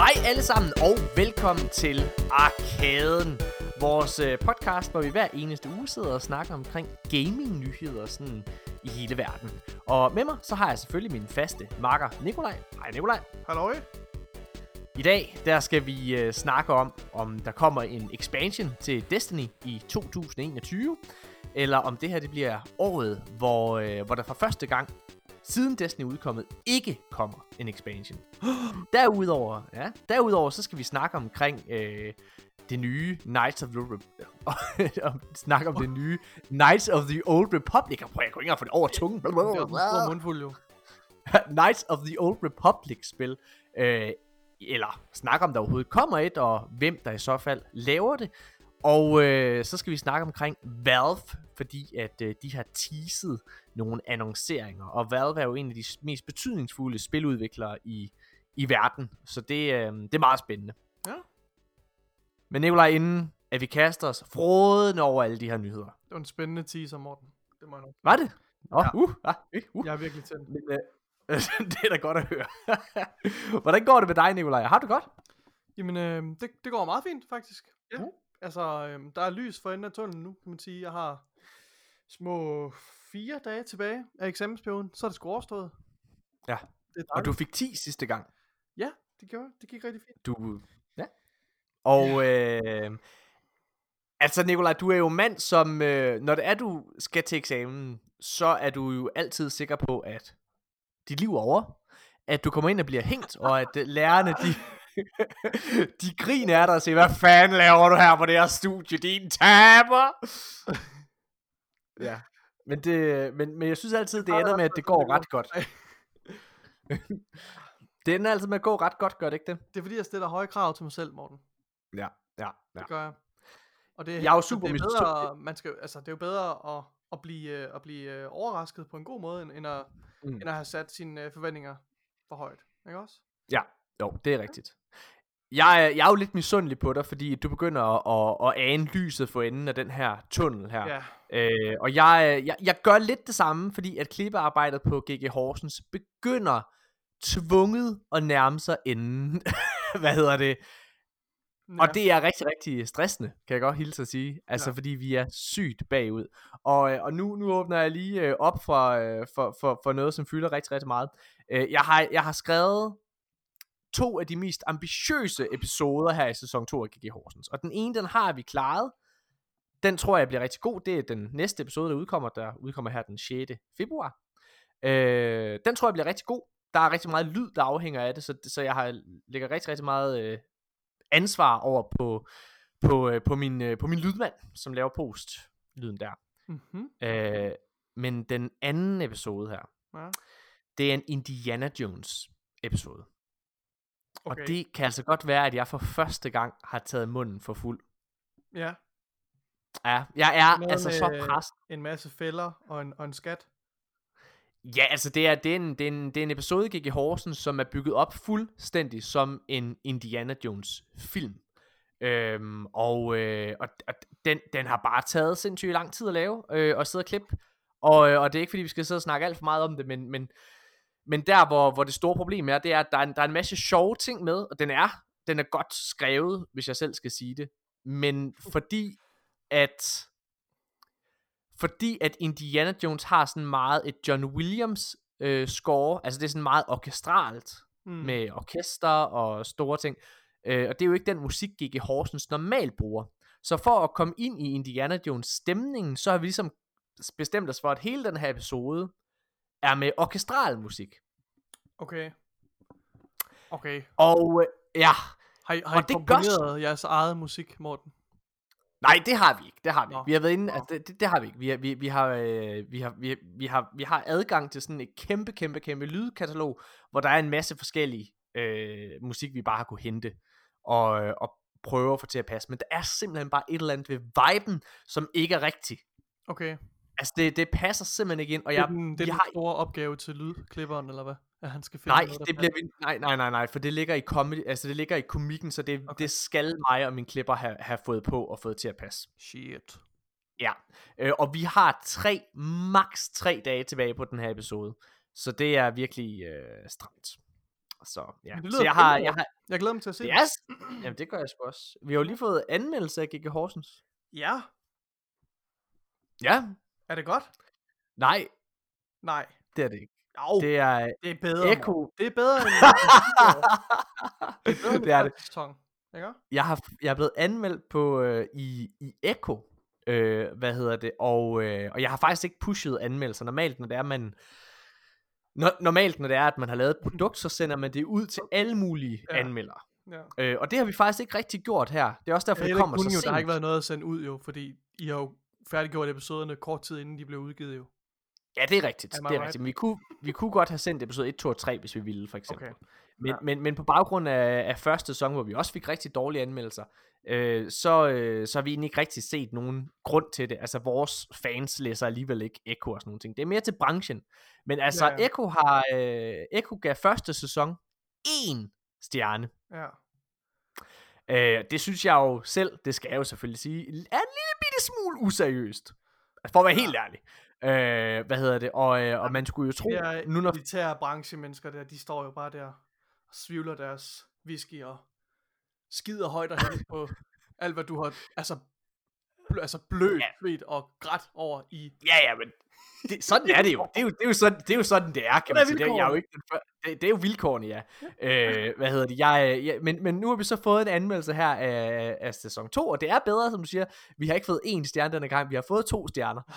Hej alle sammen, og velkommen til Arkaden. Vores øh, podcast, hvor vi hver eneste uge sidder og snakker omkring gaming-nyheder sådan i hele verden. Og med mig, så har jeg selvfølgelig min faste makker Nikolaj. Hej Nikolaj. Halløj. I dag, der skal vi øh, snakke om, om der kommer en expansion til Destiny i 2021, eller om det her det bliver året, hvor, øh, hvor der for første gang siden Destiny udkommet ikke kommer en expansion. Derudover, ja, derudover så skal vi snakke omkring øh, det nye Knights of the Re- snakke om det nye Knights of the Old Republic. Jeg kunne ikke engang få det over tungen. Det stor mundfuld jo. Knights of the Old Republic spil. Øh, eller snakke om der overhovedet kommer et, og hvem der i så fald laver det. Og øh, så skal vi snakke omkring Valve, fordi at øh, de har teaset nogle annonceringer. Og Valve er jo en af de mest betydningsfulde spiludviklere i, i verden. Så det, øh, det er meget spændende. Ja. Men Nikolaj, inden at vi kaster os frådende over alle de her nyheder. Det var en spændende teaser, Morten. Det må jeg nok. Var det? Åh, Ja. uh, ah, uh, uh. Jeg er virkelig tændt. Men, øh, det er da godt at høre. Hvordan går det med dig, Nikolaj? Har du godt? Jamen, øh, det, det går meget fint, faktisk. Ja. Mm. Altså, øh, der er lys for enden af tunnelen nu, kan man sige. Jeg har små fire dage tilbage af eksamensperioden. Så er det sgu overstået. Ja. Det Og du fik 10 sidste gang. Ja, det gjorde jeg. Det gik rigtig fint. Du... Ja. Og... Øh, altså, Nikolaj, du er jo mand, som... Øh, når det er, du skal til eksamen, så er du jo altid sikker på, at dit liv er over. At du kommer ind og bliver hængt, og at øh, lærerne, de... de griner af dig og siger, hvad fanden laver du her på det her studie, din taber? ja. Men, det, men, men jeg synes altid, det ender med, at det går ret godt. Det ender altid med at gå ret godt, gør det ikke det? Det er fordi, jeg stiller høje krav til mig selv, Morten. Ja, ja, ja. Det gør jeg. Og det, Jeg er jo super det er bedre, man skal, altså, det er jo bedre at, at blive, øh, at blive øh, overrasket på en god måde, end, end, at, Mm. end at have sat sine øh, forventninger for højt. Ikke også? Ja, jo, det er rigtigt. Jeg, er- jeg er jo lidt misundelig på dig, fordi du begynder at, at, at ane lyset for enden af den her tunnel her. Ja. Øh, og jeg, jeg, jeg gør lidt det samme, fordi at klippearbejdet på GG Horsens begynder tvunget at nærme sig enden. Hvad hedder det? Og det er rigtig, rigtig stressende, kan jeg godt hilse at sige. Altså, Ja. fordi vi er sygt bagud. Og, øh, og nu, nu åbner jeg lige øh, op for, øh, for, for, for noget, som fylder rigtig, rigtig meget. Jeg, har, jeg har skrevet to af de mest ambitiøse episoder her i sæson 2 af GG Horsens. Og den ene, den har vi klaret. Den tror jeg bliver rigtig god. Det er den næste episode, der udkommer, der udkommer her den 6. februar. Øh, den tror jeg bliver rigtig god. Der er rigtig meget lyd, der afhænger af det, så, så jeg har lægger rigtig, rigtig meget øh, ansvar over på, på, øh, på, min, øh, på min lydmand, som laver post lyden der. Mm-hmm. Øh, men den anden episode her, Ja. det er en Indiana Jones episode. Okay. Og det kan altså godt være, at jeg for første gang har taget munden for fuld. Ja. Ja, jeg er Noget altså så med- presset. En masse fælder og en, og en skat. Ja, altså det er, det, er en, det, er en, det er en episode i G.G. Horsens, som er bygget op fuldstændig som en Indiana Jones film. Øhm, og øh, og, og den, den har bare taget sindssygt lang tid at lave øh, og sidde og klippe. Og, øh, og det er ikke fordi vi skal sidde og snakke alt for meget om det, men, men, men der hvor, hvor det store problem er, det er, at der er, en, der er en masse sjove ting med, og den er, den er godt skrevet, hvis jeg selv skal sige det. Men fordi at fordi at Indiana Jones har sådan meget et John Williams øh, score, altså det er sådan meget orkestralt, Mm. med orkester og store ting, øh, og det er jo ikke den musik, G.G. Horsens normalt bruger. Så for at komme ind i Indiana Jones stemningen, så har vi ligesom bestemt os for, at hele den her episode er med orkestral musik. Okay. Okay. Og øh, ja, Har I, har Og I det gør komponeret jeres eget musik, Morten? Nej, det har vi ikke. Det har vi ikke. Vi har været inde, altså, det, det, det har vi ikke. Vi har, vi, vi, har, øh, vi, har, vi, vi, har, vi har adgang til sådan et kæmpe, kæmpe, kæmpe lydkatalog, hvor der er en masse forskellige øh, musik, vi bare har kunne hente og, øh, og prøve at få til at passe. Men der er simpelthen bare et eller andet ved viben, som ikke er rigtig. Okay. Altså, det, det passer simpelthen ikke ind, og Det er jeg, den, det er den har, store opgave til lydklipperen, eller hvad? At han skal finde nej, noget, det bliver vi, nej, nej, nej, nej, for det ligger i comedy, altså det ligger i komikken, så det, Okay. det skal mig og min klipper have, have fået på og fået til at passe. Shit. Ja, øh, og vi har tre, max tre dage tilbage på den her episode. Så det er virkelig øh, stramt. Så ja, det så lyder jeg har, jeg har, Jeg glæder mig til at se det er, s- jamen det gør jeg sgu også. Vi har jo lige fået anmeldelse af G.G. Horsens. Ja, Ja, er det godt? nej, Nej. det er det ikke. Jo, det, er det er bedre. Echo. Det er bedre end det er bedre end det er det. første sæson. Ikke? Jeg har, jeg er blevet anmeldt på øh, i, i Echo, øh, hvad hedder det, og, øh, og jeg har faktisk ikke pushet anmeldelser. Normalt, når det er, man... Normalt, når det er, at man har lavet et produkt, så sender man det ud til alle mulige Ja. ja. anmeldere. Ja. Øh, og det har vi faktisk ikke rigtig gjort her. Det er også derfor, Det det er kommer så jo, sent. der har ikke været noget at sende ud jo, fordi I har jo færdiggjort episoderne kort tid inden de blev udgivet jo. Ja, det er rigtigt. Am Det er right? rigtigt. Men vi kunne, vi kunne godt have sendt episode 1, 2 og 3, hvis vi ville, for eksempel. Okay. Men, Ja. men, men på baggrund af, af første sæson, hvor vi også fik rigtig dårlige anmeldelser, øh, så, øh, så har vi egentlig ikke rigtig set nogen grund til det. Altså, vores fans læser alligevel ikke Echo og sådan nogle ting. Det er mere til branchen. Men altså, ja, ja. Echo har øh, Echo gav første sæson én stjerne. Ja. Øh, det synes jeg jo selv, det skal jeg jo selvfølgelig sige, er en lille bitte smule useriøst. Altså, for at være helt ærlig. Øh, hvad hedder det? Og, øh, og man skulle jo tro, Det er nu når elitære branchemennesker der, de står jo bare der og svivler deres whisky og skider højt og på alt, hvad du har, altså, blø, altså blødt, Ja. og grædt over i. Ja, ja, men det, sådan er det jo. Det er jo, det er jo, sådan, det er jo sådan, det er, kan man sige. Det, er- jeg er jo ikke den før, det, det, er jo vilkårene, ja. øh, hvad hedder det? Jeg, jeg, men, men nu har vi så fået en anmeldelse her af, af sæson 2, og det er bedre, som du siger. Vi har ikke fået én stjerne denne gang, vi har fået to stjerner.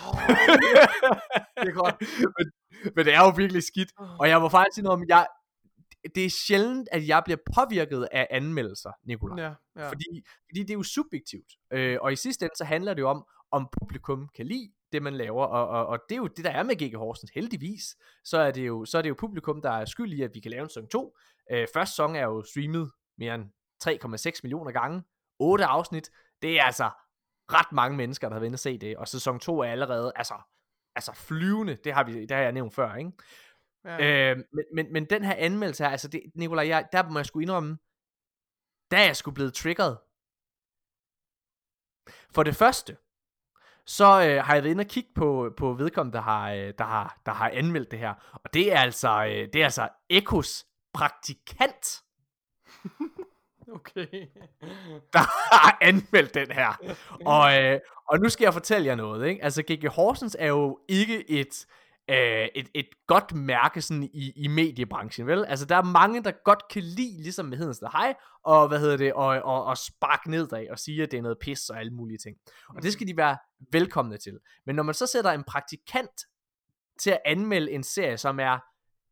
Det er godt. men, men det er jo virkelig skidt. Og jeg må faktisk sige noget om, jeg, det er sjældent, at jeg bliver påvirket af anmeldelser, Nicolaj. Ja, ja. Fordi, fordi det er jo subjektivt. Øh, og i sidste ende, så handler det jo om, om publikum kan lide det, man laver. Og, og, og det er jo det, der er med G.G. Horsens. Heldigvis, så er, det jo, så er det jo publikum, der er skyld i, at vi kan lave en sæson 2. Øh, første sæson er jo streamet mere end 3,6 millioner gange. 8 afsnit. Det er altså ret mange mennesker, der har været inde og se det. Og sæson 2 er allerede altså, altså flyvende. Det har, vi, det har jeg nævnt før, ikke? ja. Øh, men, men, men den her anmeldelse her, altså det, Nicolaj, jeg, der må jeg sgu indrømme, der er jeg sgu blevet triggeret. For det første, så øh, har jeg været inde og kigge på, på vedkommende, der har, øh, der, har, der har anmeldt det her. Og det er altså, øh, det er altså Ekos praktikant, Okay. der har anmeldt den her. Og, øh, og nu skal jeg fortælle jer noget, ikke? Altså, G.G. Horsens er jo ikke et, øh, et, et godt mærke sådan i, i mediebranchen, vel? Altså, der er mange, der godt kan lide, ligesom med Hedens Hej, og hvad hedder det, og, og, og sparke nedad og sige, at det er noget pis og alle mulige ting. Og det skal de være velkomne til. Men når man så sætter en praktikant til at anmelde en serie, som er,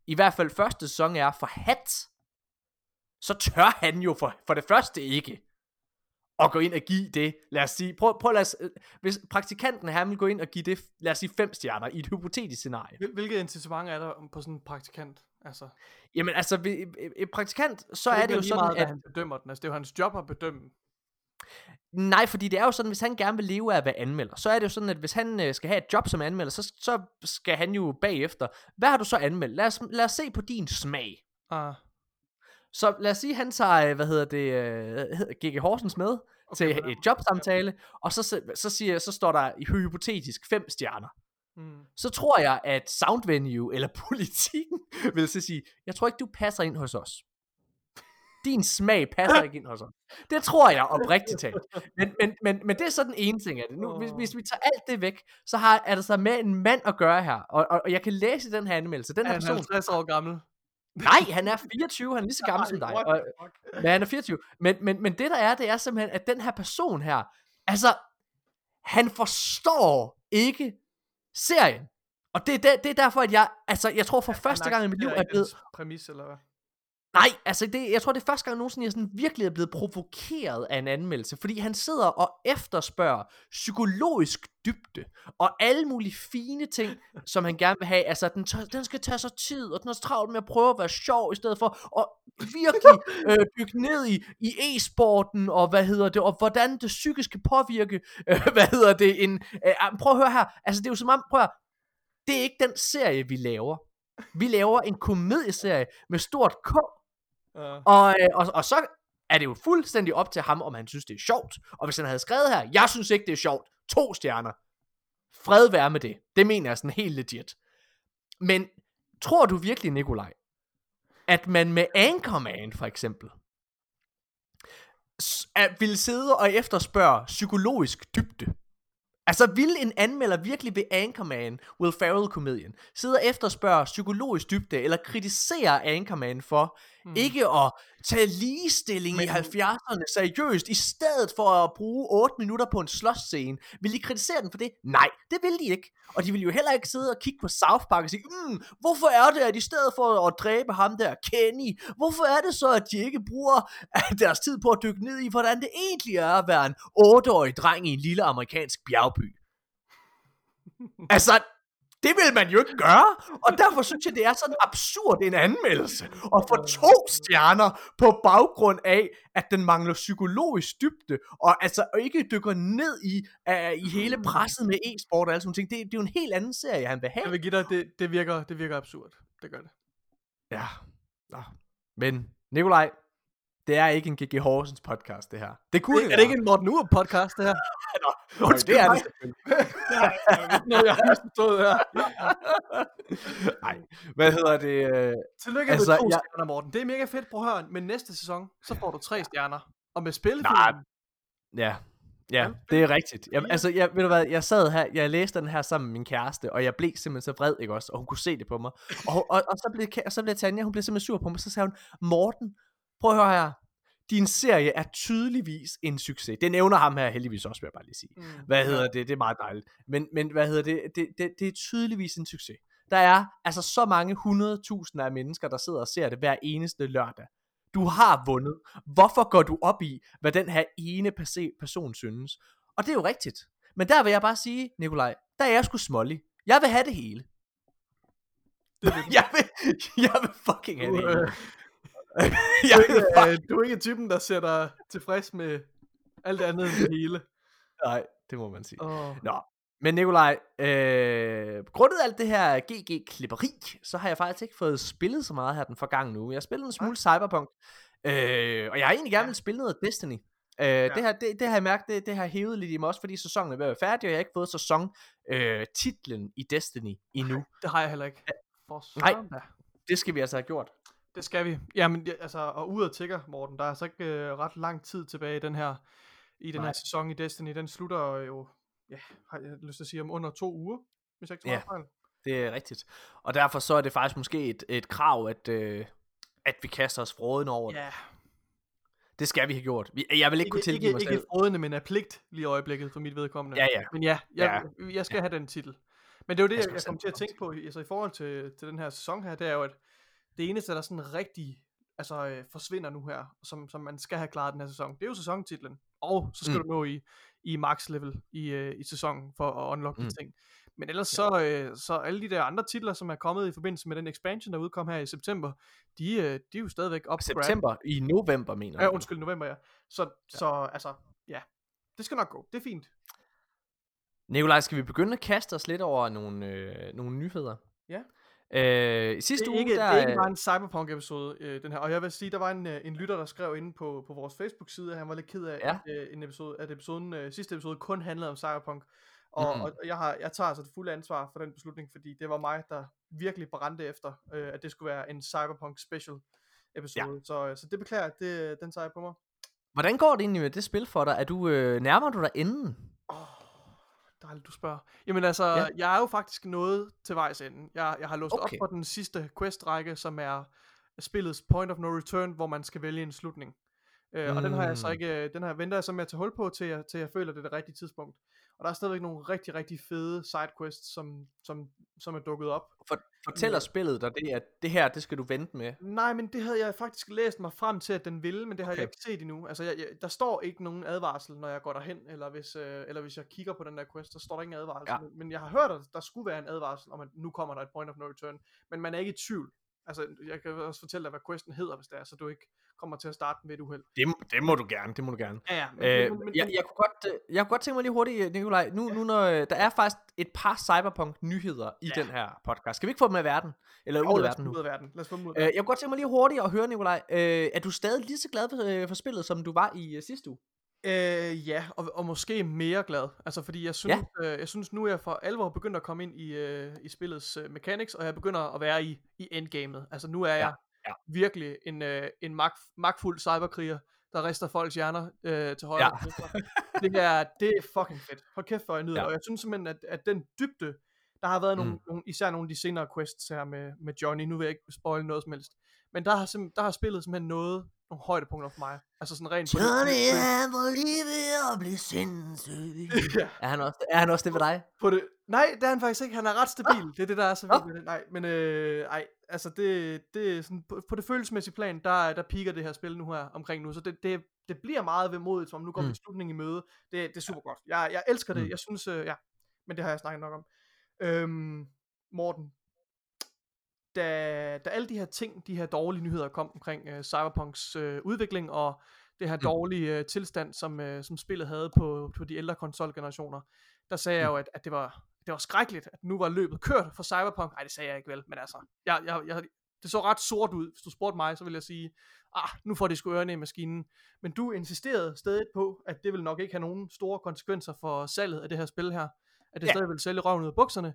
i hvert fald første sæson er for hat, så tør han jo for, for det første ikke at gå ind og give det, lad os sige, prøv, prøv lad os, øh, hvis praktikanten her vil gå ind og give det, lad os sige fem stjerner i et hypotetisk scenarie. Hvil- Hvilket incitament er der på sådan en praktikant? Altså, Jamen altså, ved, et- et praktikant, så kan er det jo sådan, meget, at, han bedømmer den. Altså, det er jo hans job at bedømme. nej, fordi det er jo sådan, hvis han gerne vil leve af at være anmelder, så er det jo sådan, at hvis han øh, skal have et job som anmelder, så, så skal han jo bagefter, hvad har du så anmeldt? Lad os, lad os se på din smag. Ah, Så lad os sige, han tager, øh, hvad hedder det, øh, G.G. Horsens med okay, til et jobsamtale, og så, så, siger, så står der i hypotetisk fem stjerner. mm. så tror jeg, at Soundvenue eller politikken vil så sige, jeg tror ikke, du passer ind hos os. Din smag passer ikke ind hos os. Det tror jeg oprigtigt talt. Men, men, men, men det er så den ene ting af det. Nu, hvis, hvis vi tager alt det væk, så har, er der så med en mand at gøre her. Og, og, og jeg kan læse den her anmeldelse. Den Er her person, 50 år gammel? Nej, han er 24, han er lige så gammel som dig. Og, men han er 24. Men, men, men det der er, det er simpelthen, at den her person her, altså, han forstår ikke serien. Og det er, der, det er derfor, at jeg, altså, jeg tror for første gang i mit liv er blevet, dens præmis, eller hvad? Nej, altså det, jeg tror det er første gang nogensinde, jeg sådan virkelig er blevet provokeret af en anmeldelse, fordi han sidder og efterspørger psykologisk dybde, og alle mulige fine ting, som han gerne vil have. Altså, den, tør- den skal tage sig tid, og den er travlt med at prøve at være sjov, i stedet for at virkelig øh, bygge ned i, i e-sporten, og hvad hedder det, og hvordan det psykisk kan påvirke, øh, hvad hedder det, en, øh, ah, prøv at høre her, altså det er jo som om, prøv at, høre, det er ikke den serie, vi laver. Vi laver en komedieserie med stort K, Uh, og, øh, og, og så er det jo fuldstændig op til ham, om han synes, det er sjovt. Og hvis han havde skrevet her, jeg synes ikke, det er sjovt, to stjerner. Fred være med det. Det mener jeg sådan helt legit. Men tror du virkelig, Nikolaj, at man med Anchorman for eksempel, at ville sidde og efterspørge psykologisk dybde. Altså, vil en anmelder virkelig ved Anchorman, Will Ferrell-komedien, sidde og efterspørge psykologisk dybde, eller kritisere Anchorman for mm. ikke at tage ligestilling Men... i Men- 70'erne seriøst, i stedet for at bruge 8 minutter på en slåsscene? Vil de kritisere den for det? Nej, det vil de ikke. Og de vil jo heller ikke sidde og kigge på South Park og sige, mm, hvorfor er det, at i stedet for at dræbe ham der, Kenny, hvorfor er det så, at de ikke bruger deres tid på at dykke ned i, hvordan det egentlig er at være en 8-årig dreng i en lille amerikansk bjergby? altså, det vil man jo ikke gøre, og derfor synes jeg, det er sådan absurd en anmeldelse at få to stjerner på baggrund af, at den mangler psykologisk dybde, og altså og ikke dykker ned i, uh, i hele presset med e-sport og alle sådan ting. Det, det er jo en helt anden serie, han vil have. Jeg vil give dig, det, det, virker, det virker absurd. Det gør det. Ja. Nå. Men, Nikolaj, det er ikke en G.G. Horsens podcast, det her. Det kunne Det, er det ikke en Morten Ure podcast, det her? Nå, Undskyld det er det selvfølgelig. Nå, jeg har misforstået her. Nej, hvad hedder det? øh, Tillykke Altså, med to jeg- stjerner, Morten. Det er mega fedt. Prøv at høre, men næste sæson, så får du tre stjerner. Og med spillefilm, Nej, Ja, ja, det er rigtigt. Jeg, altså, jeg, ved du hvad, jeg sad her, jeg læste den her sammen med min kæreste, og jeg blev simpelthen så vred, ikke også? Og hun kunne se det på mig. Og, og, og så, blev, Ka- så blev Tanja, hun blev simpelthen sur på mig, så sagde hun, Morten, prøv at høre her, din serie er tydeligvis en succes. Det nævner ham her heldigvis også, vil jeg bare lige sige. Mm, Hvad hedder det? Det er meget dejligt. Men, men hvad hedder det? Det, det? det er tydeligvis en succes. Der er altså så mange hundredtusinder af mennesker, der sidder og ser det hver eneste lørdag. Du har vundet. Hvorfor går du op i, hvad den her ene person synes? Og det er jo rigtigt. Men der vil jeg bare sige, Nikolaj, der er jeg sgu smålig. Jeg vil have det hele. Det du. jeg, vil, jeg vil fucking have det hele. Jeg du, er ikke, øh, du er ikke typen, der dig tilfreds med alt andet end det hele. Nej, det må man sige. Oh. Nå, men Nikolaj, øh, grundet alt det her GG-klipperi, så har jeg faktisk ikke fået spillet så meget her den forgangne uge. Jeg har spillet en smule Cyberpunk, øh, og jeg har egentlig gerne Ja. vil spille noget Destiny. Øh, ja. det, her, det, det har jeg mærket, det, det har hævet lidt i mig også, fordi sæsonen er ved at være færdig, og jeg har ikke fået sæson øh, titlen i Destiny endnu. Det har jeg heller ikke. For Nej. søren da. Det skal vi altså have gjort. Det skal vi. Jamen, ja, altså, og ud og tigger, Morten, der er altså ikke øh, ret lang tid tilbage i den her, i den Nej. her sæson i Destiny. Den slutter jo, ja, har jeg lyst til at sige, om under to uger, hvis jeg ikke tager Ja. fejl. Det er rigtigt. Og derfor så er det faktisk måske et, et krav, at, øh, at vi kaster os fråden over det. Ja, Det skal vi have gjort. Jeg vil ikke, kunne ikke, tilgive ikke, mig ikke selv. frådende, men af pligt lige i øjeblikket for mit vedkommende. Ja, ja. Men ja, jeg, ja. jeg skal have den titel. Men det er jo det, Jeg jeg, kom til at tænke på altså, i forhold til, til den her sæson her, det er jo, at det eneste, der sådan rigtig altså, øh, forsvinder nu her, som, som man skal have klaret den her sæson, det er jo sæsontitlen. Og så skal Mm. du nå i, i max level i, øh, i sæsonen for at unlock mm. De ting. Men ellers så, øh, så alle de der andre titler, som er kommet i forbindelse med den expansion, der udkom her i september, de, øh, de er jo stadigvæk op. September, i november mener Ja, jeg. undskyld, november, ja. Så, ja. så altså, ja. Det skal nok gå. Det er fint. Nikolaj, skal vi begynde at kaste os lidt over nogle, øh, nogle nyheder? Ja. Øh, sidste det er uge, ikke, der... det er ikke bare en cyberpunk episode øh, den her. Og jeg vil sige, der var en, øh, en lytter, der skrev inde på, på vores Facebook side, at han var lidt ked af, Ja. at, øh, en episode, at episoden, øh, sidste episode kun handlede om cyberpunk. Og, mm. og jeg, har, jeg tager altså det fulde ansvar for den beslutning, fordi det var mig, der virkelig brændte efter, øh, at det skulle være en cyberpunk special episode. Ja. Så, øh, så det beklager jeg, det, den tager jeg på mig. Hvordan går det egentlig med det spil for dig? Er du, øh, nærmer du dig enden? Åh, dejligt, du spørger. Jamen altså, Ja. jeg er jo faktisk nået til vejs ende. Jeg, jeg har låst okay. Op for den sidste quest-række, som er spillets Point of No Return, hvor man skal vælge en slutning. Øh, mm. Og den har jeg så Mm. ikke, den her venter jeg så med at tage hul på, til jeg, til jeg føler, det er det rigtige tidspunkt. Og der er stadigvæk nogle rigtig, rigtig fede sidequests, som, som, som er dukket op. For, fortæller Ja. spillet dig det, at det her, det skal du vente med? Nej, men det havde jeg faktisk læst mig frem til, at den ville, men det har okay. jeg ikke set endnu. Altså, jeg, jeg, der står ikke nogen advarsel, når jeg går derhen, eller hvis, øh, eller hvis jeg kigger på den der quest, der står der ingen advarsel. Ja. Men, men jeg har hørt, at der skulle være en advarsel om, at nu kommer der et point of no return, men man er ikke i tvivl. Altså, jeg kan også fortælle dig, hvad questen hedder, hvis det er, så du ikke kommer til at starte med et uheld. Det, det må du gerne, det må du gerne. Ja, ja. Men, Øh, men, men, jeg, jeg, kunne godt, øh, jeg kunne godt tænke mig lige hurtigt, Nikolaj, nu, Ja. nu når, øh, der er faktisk et par cyberpunk-nyheder i Ja. den her podcast. Skal vi ikke få dem af verden? Eller ud oh, af verden nu? ud af verden. Lad os få dem ud af Øh, verden. jeg kunne godt tænke mig lige hurtigt at høre, Nikolaj, øh, er du stadig lige så glad for, øh, for spillet, som du var i øh, sidste uge? Øh, ja, og, og måske mere glad. Altså, fordi jeg synes, ja. øh, jeg synes nu er jeg for alvor begyndt at komme ind i, øh, i spillets øh, mechanics, og jeg begynder at være i, i endgamet. Altså, nu er Ja. jeg Ja. virkelig en, øh, en mag, magtfuld cyberkriger, der rister folks hjerner øh, til højre Ja. det, er, det er fucking fedt. Hold kæft, hvor jeg nyder Ja. Og jeg synes simpelthen, at, at den dybde, der har været nogle, Mm. nogle, især nogle af de senere quests her med, med Johnny, nu vil jeg ikke spoil noget som helst, men der har, der har spillet simpelthen noget, nogle højdepunkter for mig. Altså sådan rent på det- Johnny, han var lige ved at blive sindssyg. Ja. er, han også, er han også det ved dig? På det, nej, det er han faktisk ikke. Han er ret stabil. Det er det, der er så vildt Ah. det. Nej, men øh, ej, altså det, det er sådan, på, på det følelsesmæssige plan, der, der piker det her spil nu her omkring nu. Så det, det, det bliver meget vemodigt, som om nu går vi Mm. i slutningen i møde. Det, det er super godt. Jeg, jeg elsker det. Mm. Jeg synes, øh, ja. Men det har jeg snakket nok om. Øhm, Morten, da, da alle de her ting, de her dårlige nyheder kom omkring øh, Cyberpunks øh, udvikling og det her Mm. dårlige øh, tilstand, som, øh, som spillet havde på, på de ældre konsolgenerationer, der sagde jeg jo, at, at det, var, det var skrækkeligt, at nu var løbet kørt for Cyberpunk. Nej, det sagde jeg ikke vel, men altså, jeg, jeg, jeg, det så ret sort ud. Hvis du spurgte mig, så ville jeg sige, ah, nu får de sgu ørerne i maskinen. Men du insisterede stadig på, at det vil nok ikke have nogen store konsekvenser for salget af det her spil her. At det Ja. stadig vil sælge røven ud af bukserne.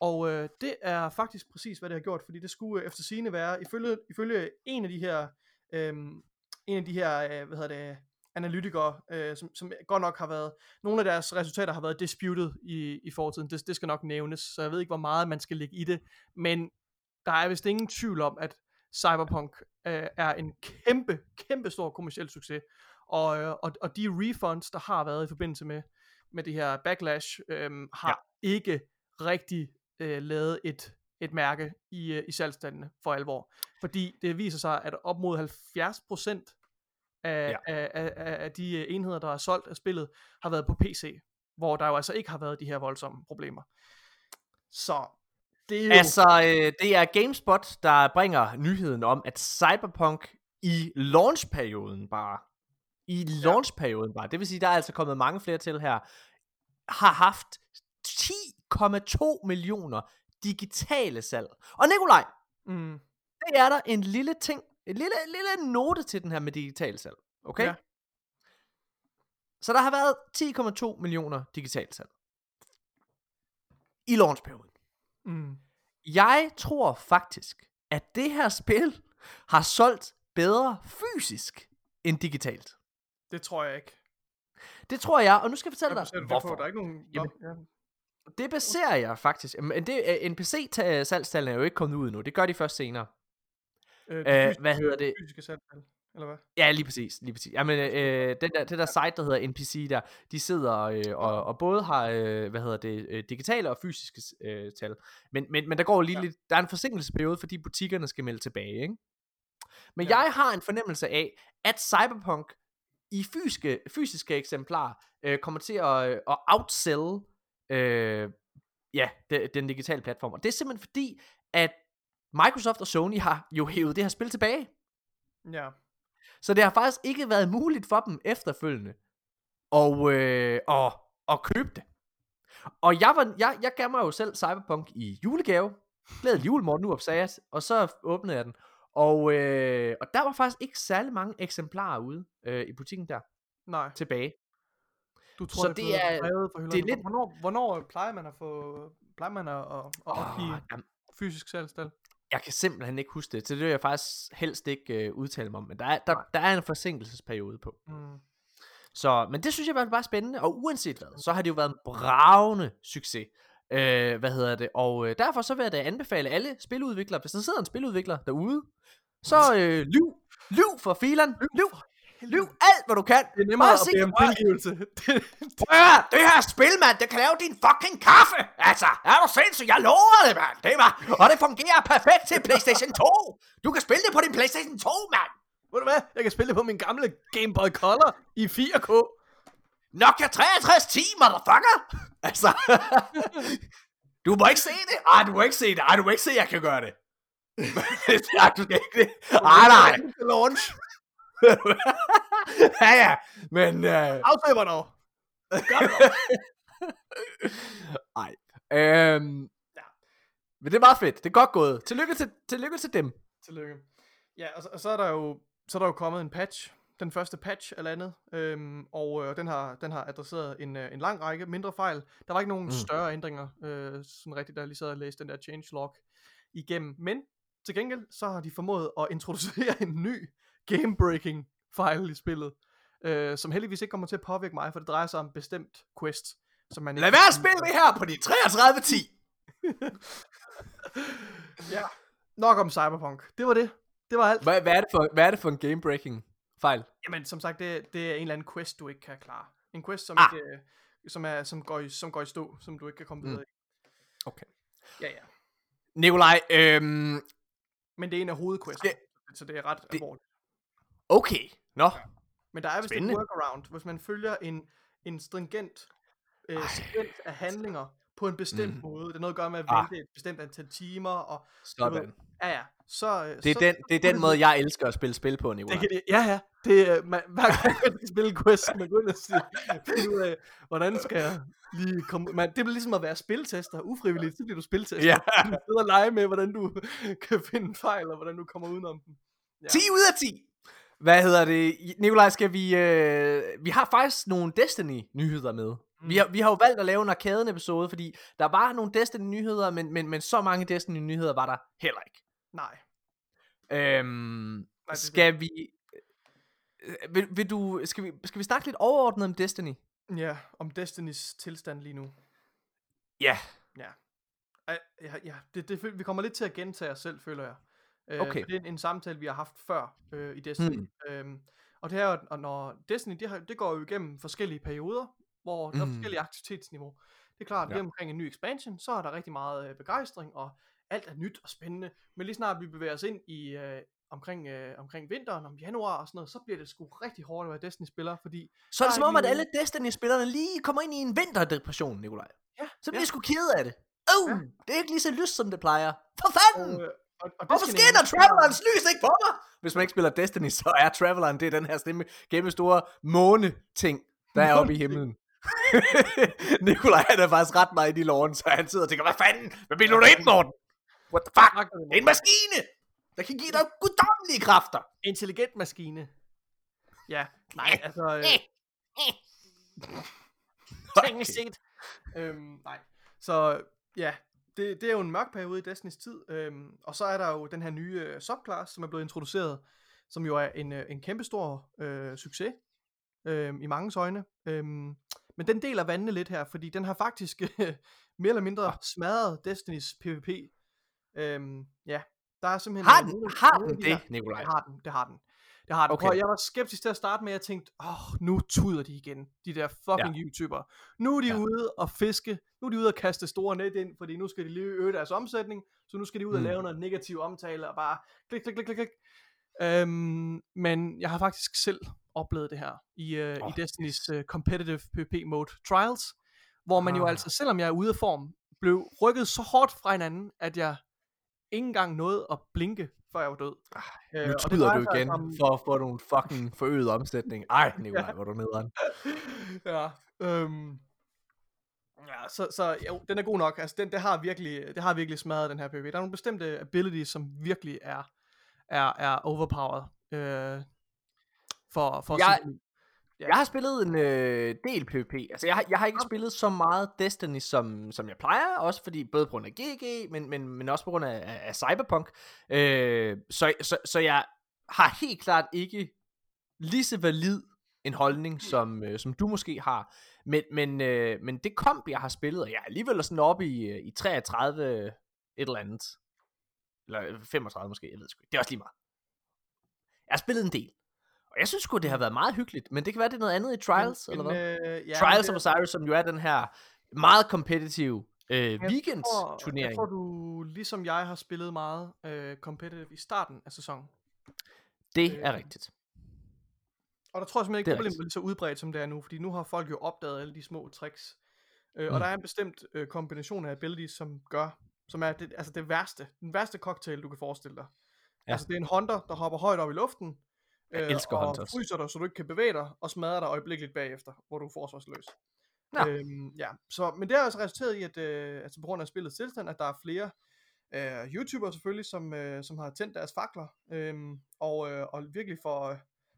Og øh, det er faktisk præcis, hvad det har gjort, fordi det skulle øh, efter sigende være, ifølge, ifølge en af de her, øh, en af de her, øh, hvad hedder det, analytikere, øh, som, som godt nok har været, nogle af deres resultater har været disputed i, i fortiden, det, det skal nok nævnes, så jeg ved ikke, hvor meget man skal lægge i det, men der er vist ingen tvivl om, at Cyberpunk øh, er en kæmpe, kæmpe stor kommersiel succes, og, øh, og, og de refunds, der har været i forbindelse med, med det her backlash, øh, har ja. ikke rigtig øh, lavet et, et mærke i, øh, i salgstandene for alvor. Fordi det viser sig, at op mod 70% af, Ja. af, af, af, af de øh, enheder, der er solgt af spillet, har været på PC, hvor der jo altså ikke har været de her voldsomme problemer. Så det er jo... Altså, øh, det er GameSpot, der bringer nyheden om, at Cyberpunk i launchperioden bare, i launchperioden bare, det vil sige, der er altså kommet mange flere til her, har haft 10,2 millioner digitale salg. Og Nikolaj, mm, det er der en lille ting, en lille, lille note til den her med digital salg. Okay? Ja. Så der har været 10,2 millioner digitalt salg. I launchperioden. mm, Jeg tror faktisk, at det her spil har solgt bedre fysisk end digitalt. det tror jeg ikke. Det tror jeg, og nu skal jeg fortælle Hvad dig, hvorfor. Der er ikke nogen... Jamen, ja. Det baserer jeg faktisk. Men det, NPC-salgstallene er jo ikke kommet ud nu. Det gør de først senere. Øh, Øh, det fysiske, hvad hedder det? Fysiske salgtal, eller hvad? Ja, lige præcis. Lige præcis. Jamen, øh, den der, det der site, der hedder NPC der, de sidder øh, og, og både har, øh, hvad hedder det, øh, digitale og fysiske øh, tal. Men, men, men der går lige Ja. lidt, der er en forsinkelsesperiode, fordi butikkerne skal melde tilbage, ikke? Men Ja. jeg har en fornemmelse af, at Cyberpunk i fysiske, fysiske eksemplarer øh, kommer til at, øh, at outsell øh, ja, de, den digitale platform. Og det er simpelthen fordi, at Microsoft og Sony har jo hævet det her spil tilbage. Ja. Så det har faktisk ikke været muligt for dem efterfølgende at, øh, at, at købe det. Og jeg, var, jeg, jeg gav mig jo selv Cyberpunk i julegave. Glædelig jul, Morten nu sagde jeg, og så åbnede jeg den. Og, øh, og der var faktisk ikke særlig mange eksemplarer ude øh, i butikken der Nej, tilbage. Du tror, Så det, det er er- drevet for det er lidt- Hvornår, hvornår plejer man at få... Plejer man at, at, at opgive Oh, jamen, fysisk salgstal? jeg kan simpelthen ikke huske det, så det vil jeg faktisk helst ikke øh, udtale mig om. Men der er, der, der er en forsinkelsesperiode på. Mm. Så, men det synes jeg var bare spændende, og uanset hvad, så har det jo været en bravende succes. Øh, hvad hedder det? Og øh, derfor så vil jeg da anbefale alle spiludviklere, hvis der sidder en spiludvikler derude, så øh, lyv, lyv for filen, lyv, lyv alt hvad du kan. Det er nemmere Bare at bede om "Prøv at- tilgivelse. Det- Prøv det her spil, mand, det kan lave din fucking kaffe. Altså, er du sindssyg? Jeg lover det, mand. Det var, og det fungerer perfekt til Playstation 2. Du kan spille det på din Playstation 2, mand. Ved du hvad? Jeg kan spille det på min gamle Game Boy Color i 4K. Nokia 6310, motherfucker! Altså, du må ikke se det. Ej, du må ikke se det. Ej, du må ikke se, at jeg kan gøre det. Nej, du skal ikke det. Ej, nej. Launch. ja, ja. Men, øh, Afsæber dog. ej. Øhm, ja. Men det er meget fedt. Det er godt gået. Tillykke til, tillykke til dem. Tillykke. Ja, og så, og så er der jo så er der jo kommet en patch. Den første patch eller andet. Øhm, og øh, den, har, den har adresseret en, øh, en lang række mindre fejl. Der var ikke nogen mm. Mm. større ændringer, øh, sådan rigtigt, der lige sad og læste den der changelog igennem. Men til gengæld, så har de formået at introducere en ny game-breaking file i spillet, øh, som heldigvis ikke kommer til at påvirke mig, for det drejer sig om bestemt quest, som man Lad være at spille det her på de 33 10. Ja, nok om Cyberpunk. Det var det. Det var alt. Hvad, hvad, er det for, hvad er det for en game-breaking fejl? Jamen, som sagt, det, det er en eller anden quest, du ikke kan klare. En quest, som, Ah. ikke, øh, som, er, som, går i, som går i stå, som du ikke kan komme Mm. videre i. Okay. Ja, ja. Nikolaj, øhm, Men det er en af hovedquests, Det- så det er ret det- alvorligt. Okay. Nå, Men der er vist et Spændende. workaround, hvis man følger en, en stringent øh, sekvens af handlinger på en bestemt Mhm. måde. Det er noget at gøre med at Ah. vente et bestemt antal timer, og sådan. ja, ja, så... øh, Det så, er, den, det er den måde, jeg elsker at spille spil på, Det kan det, ja, ja. Det, er, man, hver gang man skal spille en quest, man gå ind og sige, finde ud af, hvordan skal jeg lige komme... Man, det bliver ligesom at være spiltester, ufrivilligt, så bliver du spiltester. Ja. Du sidder og lege med, hvordan du kan finde fejl, og hvordan du kommer udenom den. Ja. 10 ud af 10. Hvad hedder det? Nikolaj, skal vi... Øh, vi har faktisk nogle Destiny-nyheder med. Mm. Vi, har, vi har jo valgt at lave en arkaden-episode, fordi der var nogle Destiny-nyheder, men, men, men så mange Destiny-nyheder var der heller ikke. Nej. Øhm, Nej, det- skal vi... øh, Vil, vil du, skal, vi, skal vi snakke lidt overordnet om Destiny? Ja, om Destinys tilstand lige nu. Ja. Ej, Ja, ja det, det, vi kommer lidt til at gentage os selv, føler jeg. Øh, Okay. Det er en, en samtale, vi har haft før øh, i Destiny. Hmm. Øhm, og det her, og når Destiny, det, har, det går jo igennem forskellige perioder, hvor der er Mhm. forskellige aktivitetsniveau. Det er klart, Ja. ja. omkring en ny expansion, så er der rigtig meget øh, begejstring, og alt er nyt og spændende. Men lige snart vi bevæger os ind i øh, omkring, øh, omkring vinteren, om januar og sådan noget, så bliver det sgu rigtig hårdt at være Destiny-spiller, fordi Så er det som er om, at alle Destiny-spillerne lige kommer ind i en vinterdepression, Nikolaj. ja, Så bliver ja. sgu ked af det. Oh, Ja. det er ikke lige så lyst, som det plejer. For fanden! og, øh, og, og Hvorfor Destiny skinner er- Travelerens lys ikke på mig? Hvis man ikke spiller Destiny, så er Traveleren, det er den her stemme, kæmpe store måne-ting, der er oppe i himlen. Nikolaj han er faktisk ret meget i loven, så han sidder og tænker, hvad fanden? Hvad vil du ind, Morten? What the fuck? Det er en maskine, der kan give dig guddommelige kræfter. Intelligent maskine. Ja, nej, altså... Øh, teknisk set. Øhm, nej. Så ja, det, det er jo en mørk periode i Destinys tid. Øhm, og så er der jo den her nye øh, subclass, som er blevet introduceret, som jo er en, øh, en kæmpestor øh, succes øh, i mange øjne. Øhm, men den deler vandene lidt her, fordi den har faktisk øh, mere eller mindre smadret Destinys PvP. Øhm, ja, der er simpelthen... Har øh, den, nogle- har nogle den det, Nikolaj? det har den, det har den. Det har den. Okay. Jeg var skeptisk til at starte med, jeg tænkte, åh, oh, nu tuder de igen, de der fucking ja. YouTubere. Nu er de Ja. ude og fiske, nu er de ude og kaste store net ind, fordi nu skal de lige øge deres omsætning, så nu skal de ud og Mm. lave noget negativ omtale, og bare klik, klik, klik, klik, klik. Øhm, men jeg har faktisk selv oplevet det her, i, Åh, oh, i Destiny's uh, competitive PvP mode Trials, hvor man jo Ah. altså, selvom jeg er ude af form, blev rykket så hårdt fra hinanden, at jeg ikke engang nåede at blinke, før jeg var død. Øh, Nu og det skyder drejer du sig igen om- for at få nogle fucking forøget omsætning. Ej, Nikolaj, hvor er du nederen. ja, øhm, ja, så, så jo, den er god nok. Altså, den, det, har virkelig, det har virkelig smadret den her PvP. Der er nogle bestemte abilities, som virkelig er, er, er overpowered. Øh, for, for Jeg- Ja. Jeg har spillet en øh, del PvP. Altså, jeg har, jeg har ikke spillet så meget Destiny, som, som jeg plejer. Også fordi, både på grund af GG, men, men, men også på grund af, af, af Cyberpunk. Øh, så, så, så jeg har helt klart ikke lige så valid en holdning, som, øh, som du måske har. Men, men, øh, men det komp, jeg har spillet, og jeg er alligevel sådan oppe i, øh, i 33 et eller andet. Eller 35 måske, jeg ved sgu ikke. Det er også lige meget. Jeg har spillet en del. Og jeg synes sgu, det har været meget hyggeligt. Men det kan være, det er noget andet i Trials, men, eller hvad? Øh, ja, Trials men of Osiris, som jo er den her meget competitive øh, tror, jeg weekend-turnering. tror, du ligesom jeg har spillet meget øh, competitive i starten af sæsonen. Det er øh, rigtigt. Og der tror jeg simpelthen Det ikke, er problemet er lige så udbredt, som det er nu, fordi nu har folk jo opdaget alle de små tricks. Øh, Mm. Og der er en bestemt øh, kombination af abilities, som gør, som er det, altså det værste, den værste cocktail, du kan forestille dig. Ja. Altså det er en hunter, der hopper højt op i luften, øh, Jeg elsker og hunters. fryser dig, så du ikke kan bevæge dig, og smadrer dig øjeblikkeligt bagefter, hvor du er forsvarsløs. Nå. Øhm, ja, så, men det har altså resulteret i, at øh, altså på grund af spillets tilstand, at der er flere øh, YouTubere selvfølgelig, som, øh, som har tændt deres fakler, øh, og, øh, og virkelig får,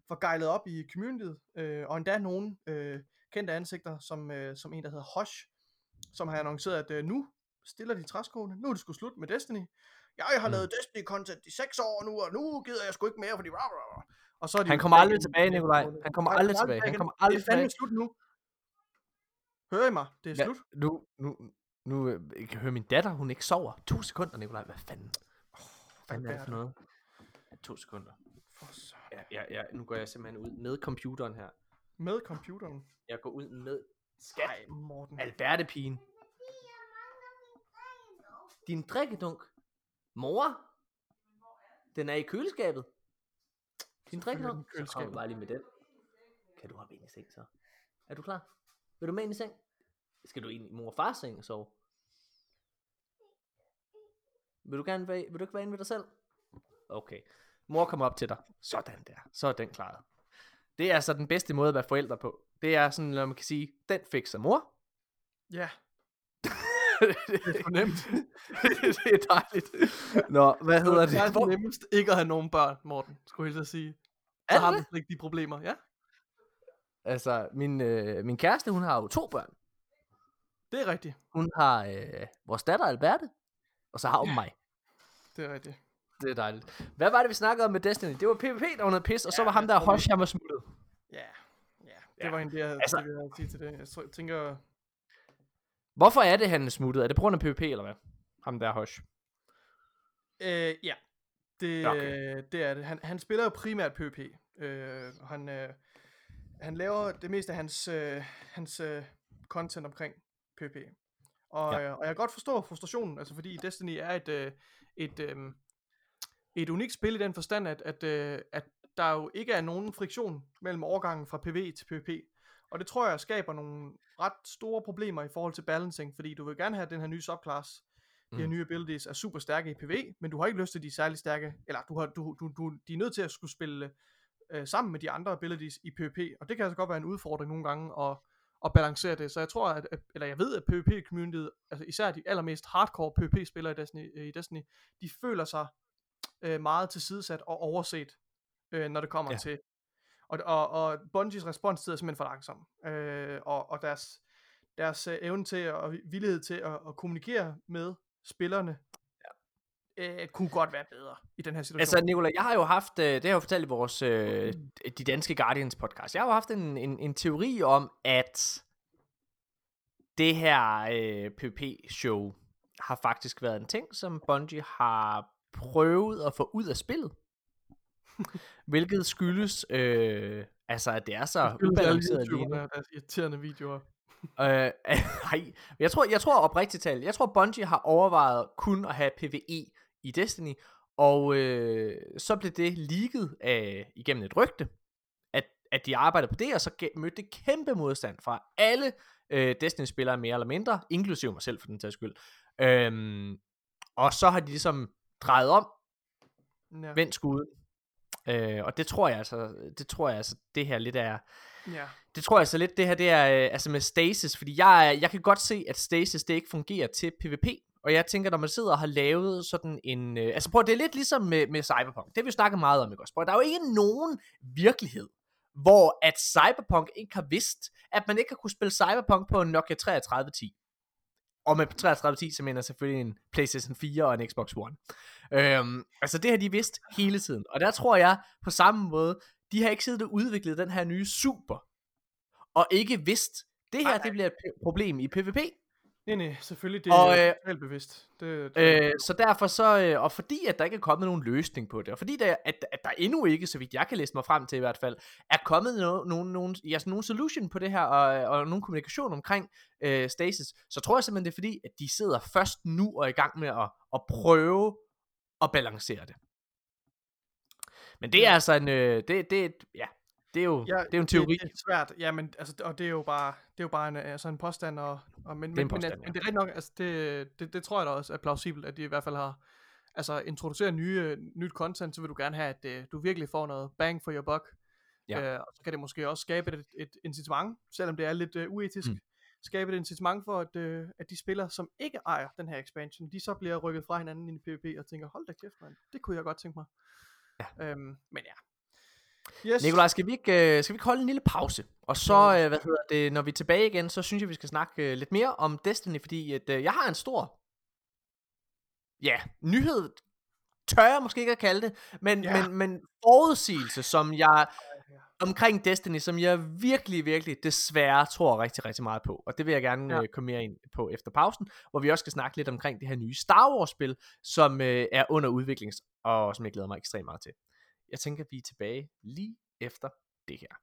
får gejlet op i communityet, øh, og endda nogle øh, kendte ansigter, som, øh, som en, der hedder Hosh, som har annonceret, at øh, nu stiller de træskoene, nu er det sgu slut med Destiny, jeg har Mm. lavet Destiny-content i 6 år nu, og nu gider jeg sgu ikke mere, fordi... Og så er de Han kommer aldrig tilbage, Nikolaj. Han kommer aldrig tilbage. Han kommer aldrig Det er fandme tilbage. slut nu. Hører I mig? Det er Ja, slut. nu, nu, nu, øh, jeg kan høre min datter, hun ikke sover. To sekunder, Nikolaj. Hvad fanden? Hvad fanden er det for noget? Ja, to sekunder. For. Ja, ja, ja, nu går jeg simpelthen ud med computeren her. Med computeren. Jeg går ud med skat. Nej, Morten. Alberte pigen. Din drikkedunk. Mor? Den er i køleskabet. Din er drikkedunk. Så kommer vi bare lige med den. Kan du hoppe ind i seng så? Er du klar? Vil du med ind i seng? Skal du ind i mor og fars seng og sove? Vil du gerne være, vil du ikke være inde ved dig selv? Okay. Mor kommer op til dig. Sådan der. Så er den klaret. Det er altså den bedste måde at være forældre på. Det er sådan, når man kan sige, den fikser mor. Ja, det det er for nemt. det er dejligt. Nå, hvad hedder det er det? Hvor, nemmest ikke at have nogen børn, Morten, skulle jeg så sige. Er Så har slet ikke de problemer, ja. Altså, min, øh, min kæreste, hun har jo to børn. Det er rigtigt. Hun har øh, vores datter Alberte, og så har hun Ja. mig. Det er rigtigt. Det er dejligt. Hvad var det, vi snakkede om med Destiny? Det var PvP, der var noget pis, og så Ja, var ham der Hosh, han var smuttet. Ja, ja. Det Ja, var egentlig det, jeg, altså- altså, havde sige til det. Jeg tror, jeg tænker, Hvorfor er det, han er smuttet? Er det på grund af PvP, eller hvad? Ham der Hosh. øh, ja. Det, okay. det er det. Han, han spiller jo primært PvP. Øh, han, øh, han laver det meste af hans, øh, hans øh, content omkring PvP. Og, Ja. øh, og jeg kan godt forstå frustrationen, altså fordi Destiny er et, øh, et, øh, et unikt spil i den forstand, at, at, øh, at der jo ikke er nogen friktion mellem overgangen fra PvE til PvP. Og det tror jeg skaber nogle ret store problemer i forhold til balancing, fordi du vil gerne have den her nye subclass, de her Mm. nye abilities er super stærke i PvE, men du har ikke lyst til de særlig stærke, eller du har, du, du, du, de er nødt til at skulle spille øh, sammen med de andre abilities i PvP, og det kan altså godt være en udfordring nogle gange at, at balancere det. Så jeg tror, at, at eller jeg ved, at PvP-communityet, altså især de allermest hardcore PvP-spillere i Destiny, øh, i Destiny, de føler sig øh, meget tilsidesat og overset, øh, når det kommer Ja. til. Og, og, og Bungies responstid er simpelthen for langsom. Øh, og, og deres, deres øh, evne til og villighed til at, at kommunikere med spillerne øh, kunne godt være bedre i den her situation. Altså, Nicolai, jeg har jo haft, øh, det har jeg jo fortalt i vores, øh, de danske Guardians podcast, jeg har jo haft en, en, en teori om, at det her øh, PvP-show har faktisk været en ting, som Bungie har prøvet at få ud af spillet. Hvilket skyldes, øh, altså at det er så ubalanceret lige nu. Deres irriterende videoer. Øh, nej, jeg tror, jeg tror oprigtigt talt, jeg tror Bungie har overvejet kun at have PvE i Destiny, og øh, så blev det leaget af, igennem et rygte, at, at de arbejdede på det, og så mødte det kæmpe modstand fra alle øh, Destiny-spillere mere eller mindre, inklusive mig selv for den tages skyld. Øhm, og så har de ligesom drejet om, Ja. vendt skuden. Øh, og det tror jeg altså, det tror jeg altså, det her lidt er, ja. det tror jeg så lidt, det her det er øh, altså med stasis, fordi jeg, jeg kan godt se, at stasis det ikke fungerer til PvP. Og jeg tænker, når man sidder og har lavet sådan en... Øh, altså prøv, det er lidt ligesom med, med Cyberpunk. Det vi jo snakket meget om, ikke også? Prøv, der er jo ikke nogen virkelighed, hvor at Cyberpunk ikke har vidst, at man ikke har kunne spille Cyberpunk på en Nokia 3310. Og med 3310, så mener jeg selvfølgelig en PlayStation 4 og en Xbox One. Øhm, altså det har de vidst hele tiden. Og der tror jeg på samme måde, de har ikke siddet og udviklet den her nye super, og ikke vidst, det her det bliver et problem i PvP. Nej, nej, selvfølgelig, det Og, er øh, totalt bevidst. Det, det, Øh, så derfor så, øh, og fordi at der ikke er kommet nogen løsning på det, og fordi der, at, at der endnu ikke, så vidt jeg kan læse mig frem til i hvert fald, er kommet no, no, no, ja, nogen solution på det her, og, og nogen kommunikation omkring øh, stasis, så tror jeg simpelthen, det er fordi, at de sidder først nu og er i gang med at, at prøve at balancere det. Men det er altså en, øh, det, det, ja, det er jo, ja, det er jo en teori. Det, det er svært, ja, men altså, og det er jo bare, det er jo bare en, altså en påstand, og, og men, Det er en men, påstand, men, ja. men det er rigtig nok, altså det, det, det tror jeg da også er plausibelt, at de i hvert fald har, altså introduceret nye, nyt content, så vil du gerne have, at øh, du virkelig får noget bang for your buck, Ja. øh, og så kan det måske også skabe et, et incitament, selvom det er lidt øh, uetisk, Mm. skabe et incitament for, at, øh, at de spillere, som ikke ejer den her expansion, de så bliver rykket fra hinanden ind i PvP, og tænker, hold da kæft, mand, det kunne jeg godt tænke mig. Ja. Øhm, men ja. Yes. Nikolaj, skal vi, ikke, øh, skal vi ikke holde en lille pause? Og så, øh, hvad hedder det, når vi er tilbage igen, så synes jeg, vi skal snakke øh, lidt mere om Destiny, fordi at, øh, jeg har en stor... ja, nyhed tør jeg måske ikke at kalde det, men, Ja. men, men forudsigelse, som jeg omkring Destiny, som jeg virkelig, virkelig desværre tror rigtig, rigtig meget på. Og det vil jeg gerne Ja. ja. komme mere ind på efter pausen, hvor vi også skal snakke lidt omkring det her nye Star Wars-spil, som øh, er under udvikling, og som jeg glæder mig ekstremt meget til. Jeg tænker, vi er tilbage lige efter det her.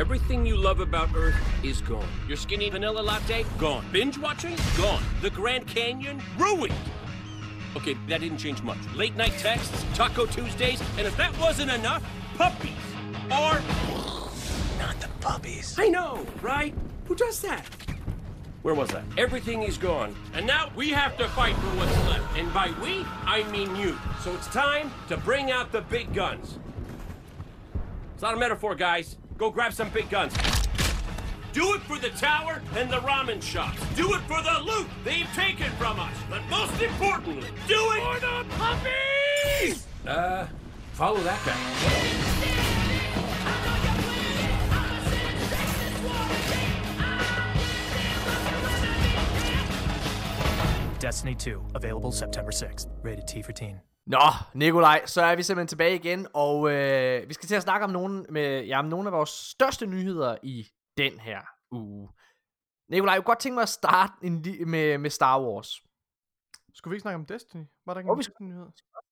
Everything you love about Earth is gone. Your skinny vanilla latte? Gone. Binge watching? Gone. The Grand Canyon? Ruined. Okay, that didn't change much. Late night texts, Taco Tuesdays, and if that wasn't enough, puppies. Or. Not the puppies. I know, right? Who does that? Where was that? Everything is gone. And now we have to fight for what's left. And by we, I mean you. So it's time to bring out the big guns. It's not a metaphor, guys. Go grab some big guns. Do it for the tower and the ramen shops. Do it for the loot they've taken from us. But most importantly, do it for the puppies! Uh, follow that guy. Destiny 2, available September 6th. Rated T for teen. Nå, Nikolaj, så er vi simpelthen tilbage igen, og øh, vi skal til at snakke om nogle, med, ja, om nogle af vores største nyheder i den her uge. Nikolaj, jeg kunne godt tænke mig at starte en, med, med Star Wars. Skulle vi ikke snakke om Destiny? Var der ikke Jo, en vi skal-?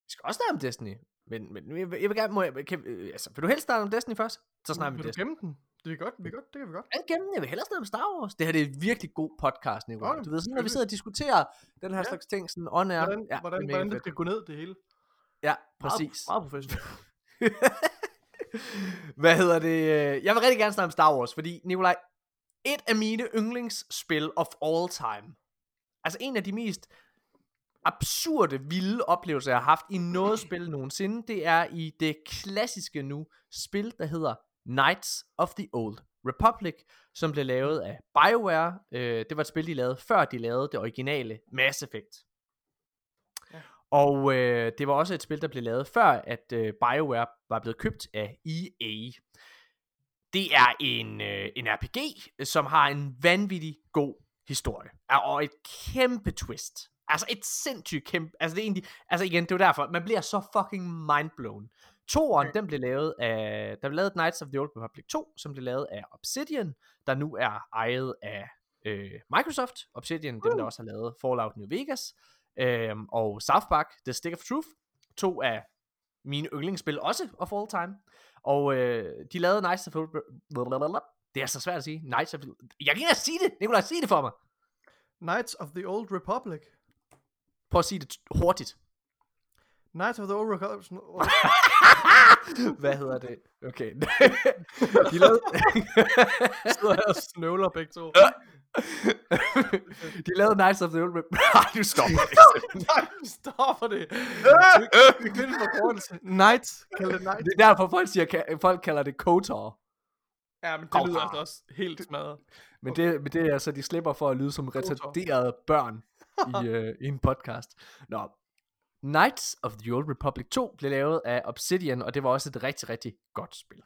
Vi skal også snakke om Destiny. Men, men jeg, vil- jeg vil gerne, må jeg, kan, øh, altså, vil du helst starte om Destiny først? Så snakker vi Vil om du Destiny. gemme den? Det er godt, vi godt, det kan vi godt. Jeg, gennem, jeg vil hellere snakke om Star Wars. Det her det er virkelig god podcast, Nikolaj. Okay, du ved, sådan, når vi sidder og diskuterer den her Ja. slags ting, sådan on air. Hvordan, ja, hvordan, det er hvordan det skal gå ned, det hele. Ja, Meget- præcis. Meget professionelt. Hvad hedder det? øh, Jeg vil rigtig gerne snakke om Star Wars, fordi Nikolaj, et af mine yndlingsspil of all time. Altså en af de mest absurde, vilde oplevelser, jeg har haft i noget spil nogensinde, det er i det klassiske nu spil, der hedder Knights of the Old Republic, som blev lavet af BioWare. Øh, det var et spil, de lavede, før de lavede det originale Mass Effect. Ja. Og øh, det var også et spil, der blev lavet før, at øh, BioWare var blevet købt af EA. Det er en, øh, en RPG, som har en vanvittig god historie. Og et kæmpe twist. Altså et sindssygt kæmpe... Altså det er egentlig... Altså igen, det er derfor, man bliver så fucking mindblown. Toeren, Okay. den blev lavet af... Der blev lavet Knights of the Old Republic 2, som blev lavet af Obsidian, der nu er ejet af øh, Microsoft. Obsidian, dem der også har lavet Fallout New Vegas. Øhm, og South Park, The Stick of Truth. To af mine yndlingsspil også of all time. Og øh, de lavede Knights of the Old Republic. Det er så svært at sige. Knights of. Jeg kan ikke sige det. Nikolaj, sig det for mig. Knights of the Old Republic. Prøv at sige det hurtigt. Knights of the Old Republic. Hvad hedder det? Okay. de lavede... sidder her og snøvler begge to. de lavede Knights of the Old Republic. Nej, du stopper det. Nej, stopper det. Vi kan finde forkortelse. Knights. Kald det Knights. Det er derfor, folk, siger, folk kalder det KOTOR. Ja, men det lyder altså også helt smadret. Men det, men det er altså, de slipper for at lyde som retarderede børn i, øh, i en podcast. Nå. Knights of the Old Republic 2 blev lavet af Obsidian, og det var også et rigtig, rigtig godt spil.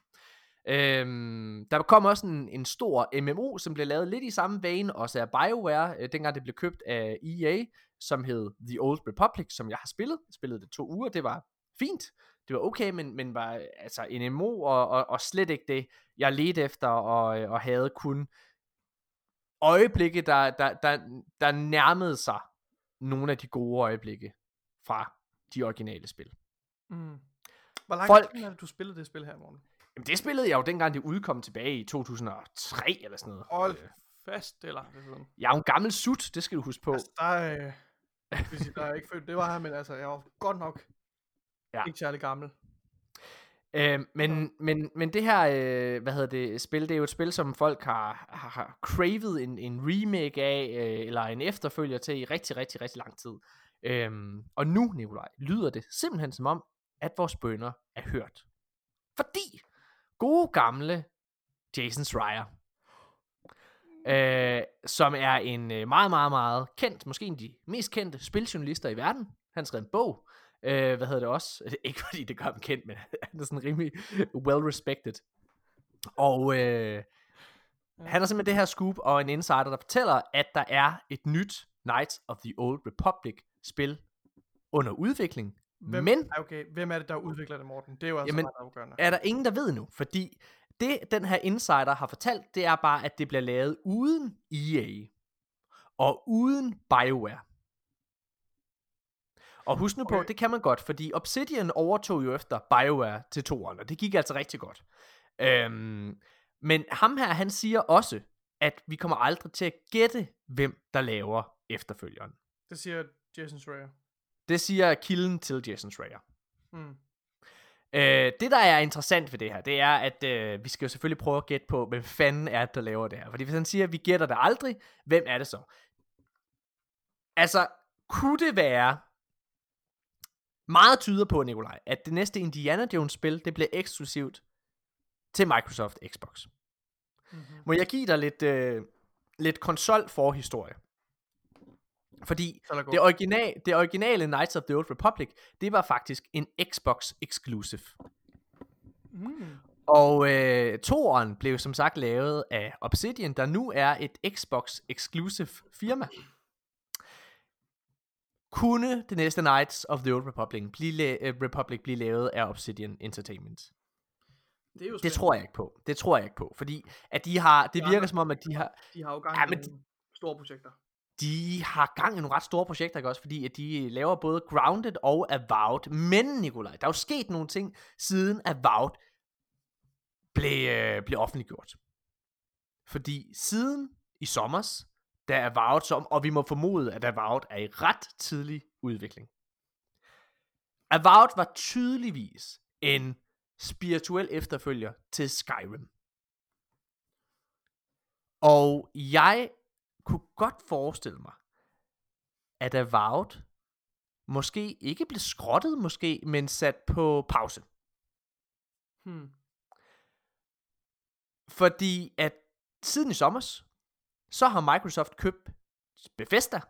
Øhm, der kom også en, en stor MMO, som blev lavet lidt i samme vane, også af BioWare, øh, dengang det blev købt af EA, som hed The Old Republic, som jeg har spillet. Jeg spillede det to uger, det var fint. Det var okay, men, men var altså en MMO, og, og, og slet ikke det, jeg ledte efter, og, og havde kun øjeblikke, der, der, der, der nærmede sig nogle af de gode øjeblikke fra de originale spil. Mm. Hvor lang Folk- tid er du spillede det spil her, morgen? Jamen, det spillede jeg jo dengang det udkom tilbage i 2003 eller sådan noget. Hold Øh, fast, det er lang tid siden. Jeg er jo en gammel sut, det skal du huske på. Altså, der er... Øh, hvis der er ikke født, det var her, men altså, jeg var godt nok ja. ikke særlig gammel. Øh, men, men, men det her, øh, hvad hedder det, spil, det er jo et spil, som folk har, har, har cravet en, en remake af, øh, eller en efterfølger til i rigtig, rigtig, rigtig lang tid. Øhm, og nu, Nikolaj, lyder det simpelthen som om, at vores bønder er hørt. Fordi gode gamle Jason Schreier, øh, som er en øh, meget, meget, meget kendt, måske en af de mest kendte spiljournalister i verden. Han skrev en bog, øh, hvad hedder det også? Ikke fordi det gør ham kendt, men han er sådan rimelig well respected. Og øh, han har simpelthen det her scoop og en insider, der fortæller, at der er et nyt Knights of the Old Republic spil under udvikling, Hvem, men okay, hvem er det, der udvikler det, Morten? Det er jo altså Jamen, ret afgørende. er der ingen, der ved nu, fordi det, den her insider har fortalt, det er bare, at det bliver lavet uden EA og uden BioWare. Og husk nu på, Okay. det kan man godt, fordi Obsidian overtog jo efter BioWare til toeren, og det gik altså rigtig godt. Øhm, men ham her, han siger også, at vi kommer aldrig til at gætte, hvem der laver efterfølgeren. Det siger Jason Schreier. Det siger kilden til Jason Schreier. Mm. Øh, det, der er interessant ved det her, det er, at øh, vi skal jo selvfølgelig prøve at gætte på, hvem fanden er det, der laver det her. Fordi hvis han siger, at vi gætter det aldrig, hvem er det så? Altså, kunne det være... Meget tyder på, Nikolaj, at det næste Indiana Jones-spil, det bliver eksklusivt til Microsoft Xbox. Mm-hmm. Må jeg give dig lidt, øh, lidt konsol forhistorie? Fordi gå. det, original, det originale Knights of the Old Republic, det var faktisk en Xbox exclusive. Mm. Og øh, toeren blev som sagt lavet af Obsidian, der nu er et Xbox exclusive firma. Kunne det næste Knights of the Old Republic blive, la- øh, Republic blive lavet af Obsidian Entertainment? Det er jo Det tror jeg ikke på. Det tror jeg ikke på, fordi at de har, det Ja, virker men- som om, at de har, De har jo gang Ja, men nogle store projekter. de har gang i nogle ret store projekter, ikke også? Fordi at de laver både Grounded og Avowed. Men, Nikolaj, der er jo sket nogle ting, siden Avowed blev, øh, blev offentliggjort. Fordi siden i sommers, da Avowed som, og vi må formode, at Avowed er i ret tidlig udvikling. Avowed var tydeligvis en spirituel efterfølger til Skyrim. Og jeg kunne godt forestille mig, at Avowed måske ikke blev skrottet, måske, men sat på pause. Hmm. Fordi at siden i sommers, så har Microsoft købt Bethesda.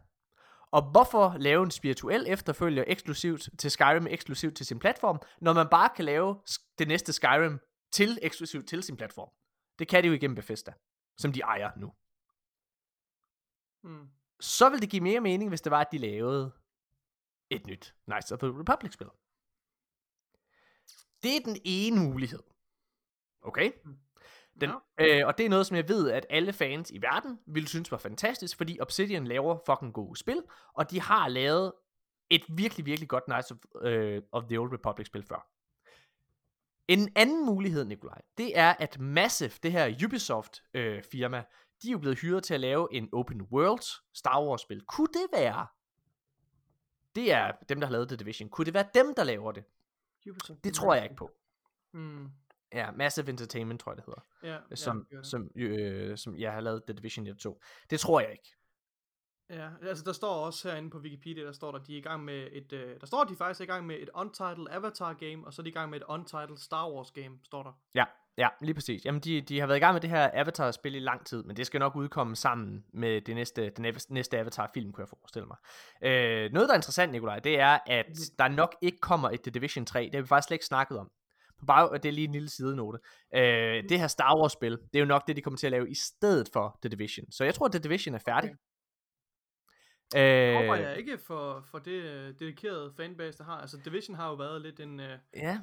Og hvorfor lave en spirituel efterfølger eksklusivt til Skyrim, eksklusivt til sin platform, når man bare kan lave det næste Skyrim til eksklusivt til sin platform? Det kan de jo igennem Bethesda, som de ejer nu. Hmm. så vil det give mere mening, hvis det var, at de lavede et nyt Knights of the Republic-spil. Det er den ene mulighed. Okay? Den, øh, og det er noget, som jeg ved, at alle fans i verden ville synes var fantastisk, fordi Obsidian laver fucking gode spil, og de har lavet et virkelig, virkelig godt Knights of, øh, of the Old Republic-spil før. En anden mulighed, Nikolaj, det er, at Massive, det her Ubisoft-firma, de er jo blevet hyret til at lave en open world Star Wars-spil. Kunne det være? Det er dem, der har lavet The Division. Kunne det være dem, der laver det? Ubisoft. Det tror jeg ikke på. Hmm. Ja, Massive Entertainment, tror jeg, det hedder. Ja, ja, som, gør det. som, øh, som jeg har lavet The Division 1 og 2. Det tror jeg ikke. Ja, altså der står også herinde på Wikipedia, der står der, de er i gang med et, øh, der står, de faktisk er i gang med et untitled Avatar game, og så er de i gang med et untitled Star Wars game, står der. Ja, ja, lige præcis. Jamen, de, de har været i gang med det her Avatar-spil i lang tid, men det skal nok udkomme sammen med det næste, den næste- næste Avatar-film, kunne jeg forestille mig. Øh, noget, der er interessant, Nikolaj, det er, at der nok ikke kommer et The Division 3. Det har vi faktisk slet ikke snakket om. Bare, det er lige en lille sidenote. Øh, det her Star Wars-spil, det er jo nok det, de kommer til at lave i stedet for The Division. Så jeg tror, at The Division er færdig. Okay. Øh, Håber jeg ikke for, for det øh, dedikerede fanbase, der har. Altså Division har jo været lidt en, øh, Ja,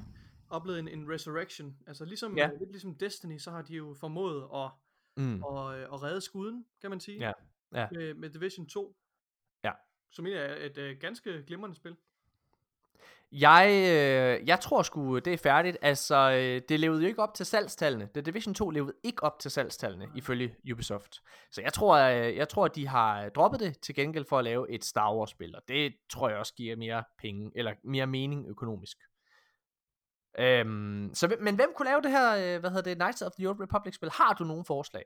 oplevet en, en resurrection. Altså ligesom, Ja. ja. lidt ligesom Destiny, så har de jo formået at, mm, at, øh, at redde skuden, kan man sige. Ja, ja. Med, med Division 2. Ja. Som egentlig er et øh, ganske glimrende spil. Jeg, øh, jeg tror sgu, det er færdigt. Altså, øh, det levede jo ikke op til salgstallene. The Division 2 levede ikke op til salgstallene, ifølge Ubisoft. Så jeg tror, øh, jeg tror, at de har droppet det til gengæld for at lave et Star Wars-spil. Og det tror jeg også giver mere penge, eller mere mening økonomisk. Øhm, så, men hvem kunne lave det her, øh, hvad hedder det, Knights of the Old Republic-spil? Har du nogen forslag?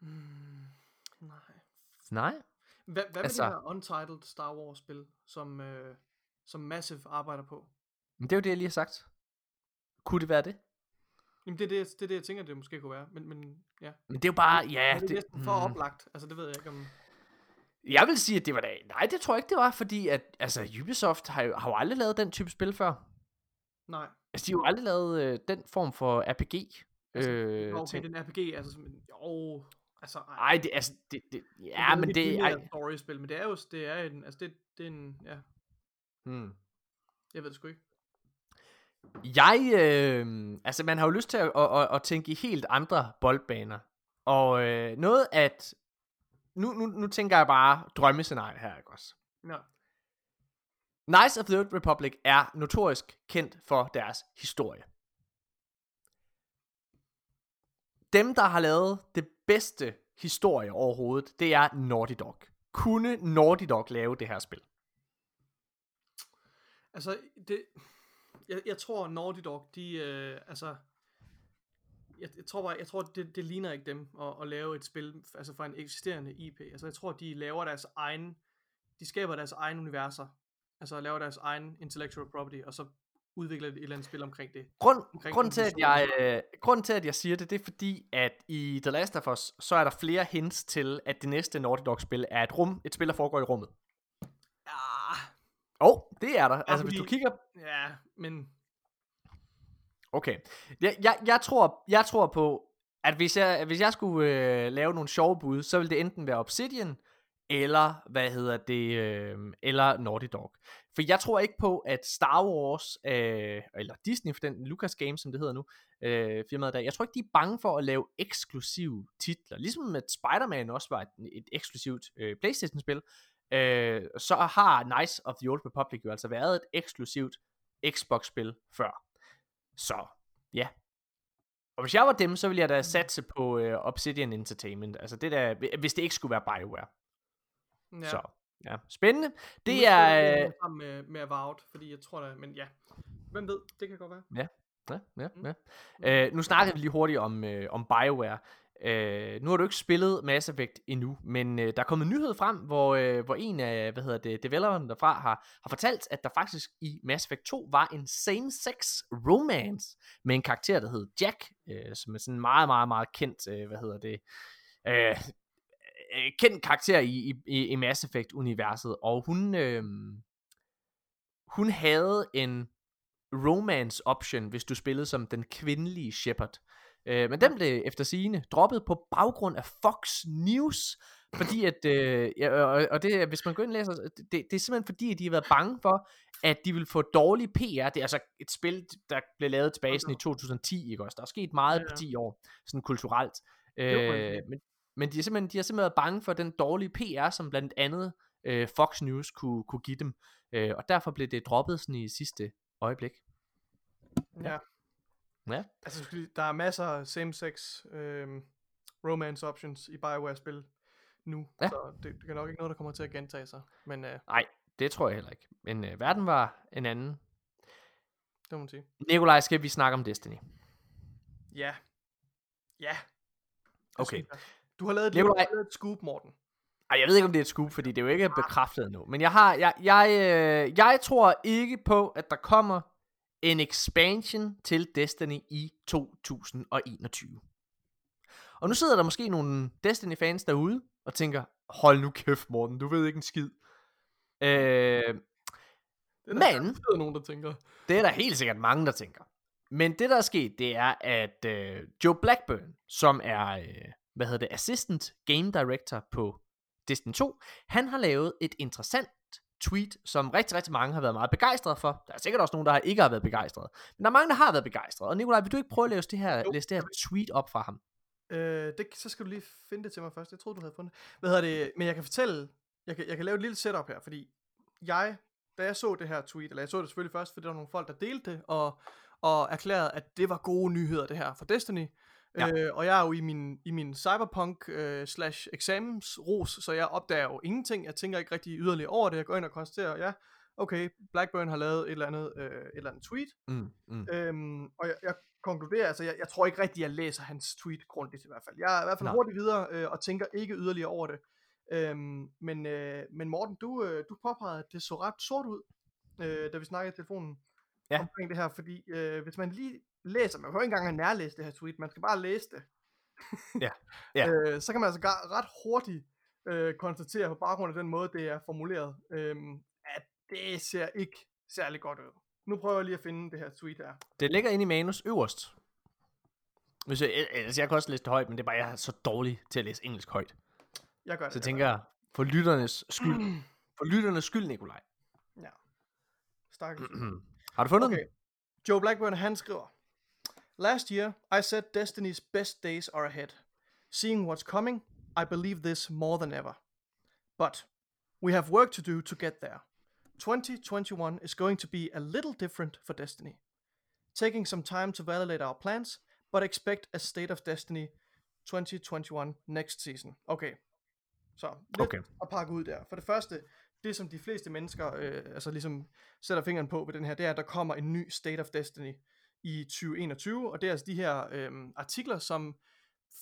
Mm, nej. Nej? Hvad, hvad Altså- med det her untitled Star Wars spil, som, øh, som Massive arbejder på? Men det er jo det, jeg lige har sagt. Kunne det være det? Jamen det er det, det, er det jeg tænker, det måske kunne være. Men, men ja, Men det er jo bare, ja... ja, det er næsten for mm. oplagt. Altså det ved jeg ikke om... Jeg vil sige, at det var da... Nej, det tror jeg ikke, det var, fordi at, altså, Ubisoft har jo, har jo aldrig lavet den type spil før. Nej. Altså, de har jo aldrig lavet øh, den form for RPG. Altså, øh, okay, ting. den RPG, altså som, jo, Altså, ej, Ej, det, altså, det, det, det ja, er men det, et ej, lineært story-spil, men det er jo, det er en, altså det, det er en, ja, hmm. jeg ved det sgu ikke. Jeg, øh, altså man har jo lyst til at, at, at, at tænke i helt andre boldbaner. Og øh, noget at, nu, nu, nu tænker jeg bare drømmescenarie her, ikke også? Ja. Knights of the Old Republic er notorisk kendt for deres historie. Dem, der har lavet det bedste historie overhovedet, det er Naughty Dog. Kunne Naughty Dog lave det her spil? Altså, det, jeg, jeg tror Naughty Dog, de, øh, altså, jeg, jeg tror bare, jeg tror, det, det ligner ikke dem at, at lave et spil, altså fra en eksisterende IP. Altså, jeg tror, de laver deres egen, de skaber deres egen universer. Altså, laver deres egen intellectual property, og så udvikler et eller andet spil omkring det. Grund, Omkring grund, til, at jeg, øh, grund til, at jeg siger det, det er fordi, at i The Last of Us, så er der flere hints til, at det næste Naughty Dog-spil er et rum, et spil, der foregår i rummet. Åh, oh, det er der. altså, hvis fordi- du kigger... ja, men Okay. Jeg, jeg, jeg, tror, jeg tror på, at hvis jeg, hvis jeg skulle øh, lave nogle sjove bud, så ville det enten være Obsidian, eller, hvad hedder det, øh, eller Naughty Dog. For jeg tror ikke på, at Star Wars, øh, eller Disney for den, Lucas Games, som det hedder nu, øh, firmaet der, jeg tror ikke, de er bange for at lave eksklusive titler. Ligesom at Spider-Man også var et, et eksklusivt øh, Playstation-spil, øh, så har Knights of the Old Republic jo altså været et eksklusivt Xbox-spil før. Så, ja. Og hvis jeg var dem, så ville jeg da satse på øh, Obsidian Entertainment. Altså det der, hvis det ikke skulle være BioWare. ja. Ja. Så, ja. Spændende. Det er... Øh, med, med Avowed, fordi jeg tror da, men ja. Hvem ved, det kan godt være. ja, ja, Mm. ja. Øh, nu snakkede vi lige hurtigt om, øh, om BioWare. Øh, nu har du ikke spillet Mass Effect endnu, men øh, der er kommet en nyhed frem, hvor, øh, hvor en af hvad hedder det, developerne derfra har, har fortalt, at der faktisk i Mass Effect 2 var en same-sex romance med en karakter, der hed Jack, øh, som er sådan en meget, meget, meget kendt, øh, hvad hedder det, øh, øh, kendt karakter i, i, i Mass Effect-universet, og hun, øh, hun havde en romance option, hvis du spillede som den kvindelige Shepard. Øh, men den blev efter sigende droppet på baggrund af Fox News, fordi at, øh, ja, og, og det, hvis man går ind og læser, det, det er simpelthen fordi, at de har været bange for, at de vil få dårlig PR. Det er altså et spil, der blev lavet tilbage sådan i 2010, ikke også? Der er sket meget Ja, på ja. 10 år, sådan kulturelt. Øh, men, men de, er simpelthen, de har simpelthen været bange for den dårlige PR, som blandt andet øh, Fox News kunne, kunne give dem. Øh, og derfor blev det droppet sådan i sidste øjeblik. Ja. Ja. Altså, skal lige- der er masser af same-sex øhm, romance options i Bioware-spil nu, Ja. så det, det er nok ikke noget, der kommer til at gentage sig. Men øh, Nej, det tror jeg heller ikke. Men øh, verden var en anden. det må man sige. Nikolaj, skal vi snakke om Destiny? Ja. Ja. det Okay. Du har lavet et, Nikolaj- du har lavet et scoop, Morten. Ej, jeg ved ikke, om det er et scoop, fordi det er jo ikke bekræftet endnu. Men jeg har, jeg, jeg, øh, jeg tror ikke på, at der kommer en expansion til Destiny i 2021. Og nu sidder der måske nogle Destiny-fans derude og tænker, hold nu kæft, Morten, du ved ikke en skid. Øh, Det er der Men- garanteret nogen, der tænker. Det er der helt sikkert mange, der tænker. Men det, der er sket, det er, at øh, Joe Blackburn, som er, øh, hvad hedder det, Assistant Game Director på Destiny 2, han har lavet et interessant tweet, som rigtig, rigtig mange har været meget begejstrede for. Der er sikkert også nogen, der ikke har været begejstrede. Men der er mange, der har været begejstrede. Og Nikolaj, vil du ikke prøve at læse det her, Jo. læse det her tweet op fra ham? Øh, det, så skal du lige finde det til mig først. Jeg troede, du havde fundet det. Hvad hedder det? Men jeg kan fortælle, jeg kan, jeg kan lave et lille setup her, fordi jeg, da jeg så det her tweet, eller jeg så det selvfølgelig først, fordi der var nogle folk, der delte det, og, og erklærede, at det var gode nyheder, det her for Destiny. Ja. Øh, og jeg er jo i min, i min cyberpunk øh, slash eksamensros, så jeg opdager jo ingenting. Jeg tænker ikke rigtig yderligere over det. Jeg går ind og konstaterer, ja, okay, Blackburn har lavet et eller andet, øh, et eller andet tweet, Mm, mm. Øhm, og jeg, jeg konkluderer, altså jeg, jeg tror ikke rigtig, jeg læser hans tweet grundigt i hvert fald. Jeg er i hvert fald Nej. hurtigt videre øh, og tænker ikke yderligere over det. Øhm, men, øh, men Morten, du, øh, du påpegede, at det så ret sort ud, øh, da vi snakkede i telefonen Ja. omkring det her, fordi øh, hvis man lige læser, man jo ikke engang have nærlæst det her tweet, man skal bare læse det. Ja. Ja. øh, så kan man altså ret hurtigt øh, konstatere på baggrund af den måde, det er formuleret, øh, at det ser ikke særlig godt ud. Nu prøver jeg lige at finde det her tweet her. Det ligger inde i manus øverst. Hvis jeg, altså jeg kan også læse det højt, men det er bare, jeg er så dårlig til at læse engelsk højt. Jeg gør det. Så jeg tænker jeg, for lytternes skyld, for lytternes skyld, Nikolaj. Ja. Stakkels. Har du fundet Okay. den? Joe Blackburn, han skriver, Last year, I said Destiny's best days are ahead. Seeing what's coming, I believe this more than ever. But we have work to do to get there. 2021 is going to be a little different for Destiny. Taking some time to validate our plans, but expect a State of Destiny 2021 next season. Okay. Så lidt Okay. at pakke ud der. For det første, det som de fleste mennesker øh, altså ligesom sætter fingeren på ved den her, det er, at der kommer en ny State of Destiny i 2021, og det er altså de her øh, artikler, som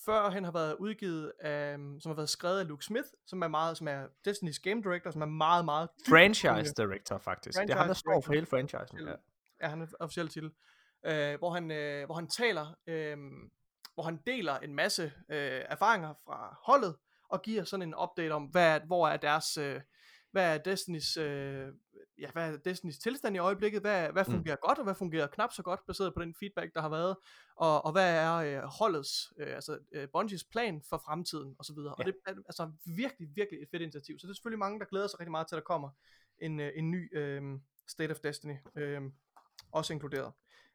førhen har været udgivet af, som har været skrevet af Luke Smith, som er meget, som er Destiny's Game Director, som er meget, meget Franchise director, faktisk. det er ham, der Franchise står for hele franchisen. Ja. er han officiel titel, øh, hvor, han, øh, hvor han taler, øh, hvor han deler en masse øh, erfaringer fra holdet, og giver sådan en update om, hvad, er- hvor er deres, øh, hvad er Destinys, øh, ja, hvad er Destinys tilstand i øjeblikket, hvad, hvad Mm. fungerer godt, og hvad fungerer knap så godt, baseret på den feedback, der har været, og, og hvad er øh, holdets, øh, altså øh, Bungies plan for fremtiden, og så videre. Og Ja. det er altså virkelig, virkelig et fedt initiativ, så det er selvfølgelig mange, der glæder sig rigtig meget til, at der kommer en, øh, en ny øh, State of Destiny, øh, også inkluderet.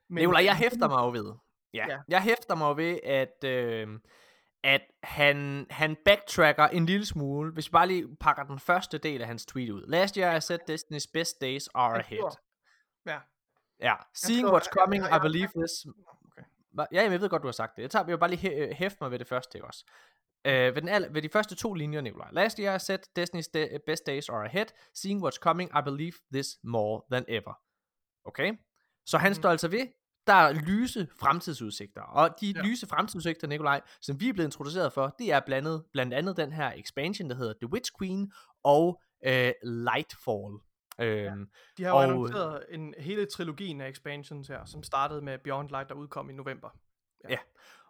Men, Nikolaj, jeg hæfter mig jo ved. Ja, Ja. ja. jeg hæfter mig jo ved, at, øh, at han, han backtracker en lille smule, hvis vi bare lige pakker den første del af hans tweet ud. Last year I said Destiny's best days are ahead. Ja, Ja, seeing skriver- what's coming, jeg- jeg- I believe this. okay. Ja, jeg ved godt, du har sagt det. Jeg tager jeg vil bare lige hæ- hæfte mig ved det første, ikke også? Uh, ved, den al- ved de første to linjer, Nikolaj. Last year I said Destiny's de- best days are ahead. Seeing what's coming, I believe this more than ever. Okay? Så han Mhm. står altså ved, der er lyse fremtidsudsigter. Og de Ja. ja. lyse fremtidsudsigter, Nikolaj, som vi er blevet introduceret for, det er blandet, blandt andet den her expansion, der hedder The Witch Queen og øh, Lightfall. Øhm, de har jo Og- annonceret en hele trilogien af expansions her, som startede med Beyond Light, der udkom i november.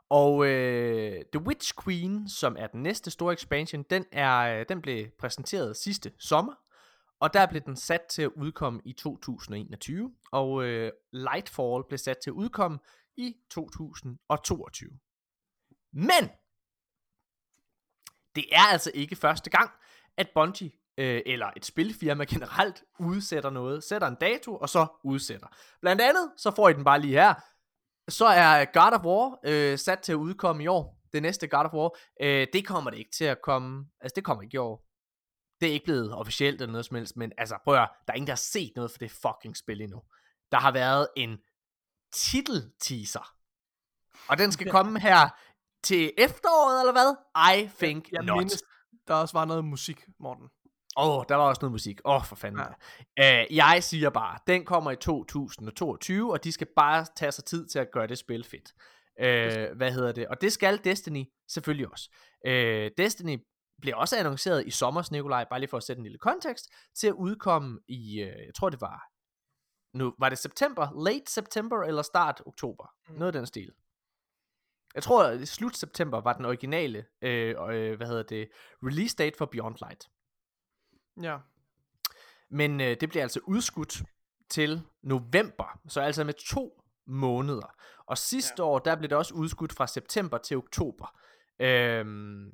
Og øh, The Witch Queen, som er den næste store expansion, den, er, øh, den blev præsenteret sidste sommer. Og der blev den sat til at udkomme i 2021. Og øh, Lightfall blev sat til at udkomme i 2022. Men! Det er altså ikke første gang, at Bungie, øh, eller et spilfirma generelt, udsætter noget. Sætter en dato, og så udsætter. Blandt andet, så får I den bare lige her. Så er God of War øh, sat til at udkomme i år. Det næste God of War. Øh, det kommer det ikke til at komme. Altså, det kommer ikke i år. Det er ikke blevet officielt eller noget som helst. Men altså, prøv at høre, Der er ingen, der har set noget for det fucking spil endnu. Der har været en titel-teaser. Og den skal komme her til efteråret, eller hvad? I think Jeg not. mindes, der også var noget musik, Morten. Åh, oh, der var også noget musik. Åh, oh, for fanden. Ja. Uh, jeg siger bare, den kommer i 2022, og de skal bare tage sig tid til at gøre det spil fedt. Uh, hvad hedder det? Og det skal Destiny selvfølgelig også. Uh, Destiny blev også annonceret i sommer, Nikolaj, bare lige for at sætte en lille kontekst, til at udkomme i, uh, jeg tror det var, nu var det september, late september eller start oktober. Mm. Noget af den stil. Jeg tror, at slut september var den originale, øh, øh, hvad hedder det, release date for Beyond Light. Ja. Men øh, det bliver altså udskudt til november, så altså med to måneder. Og sidste ja. år, der blev det også udskudt fra september til oktober. Øhm,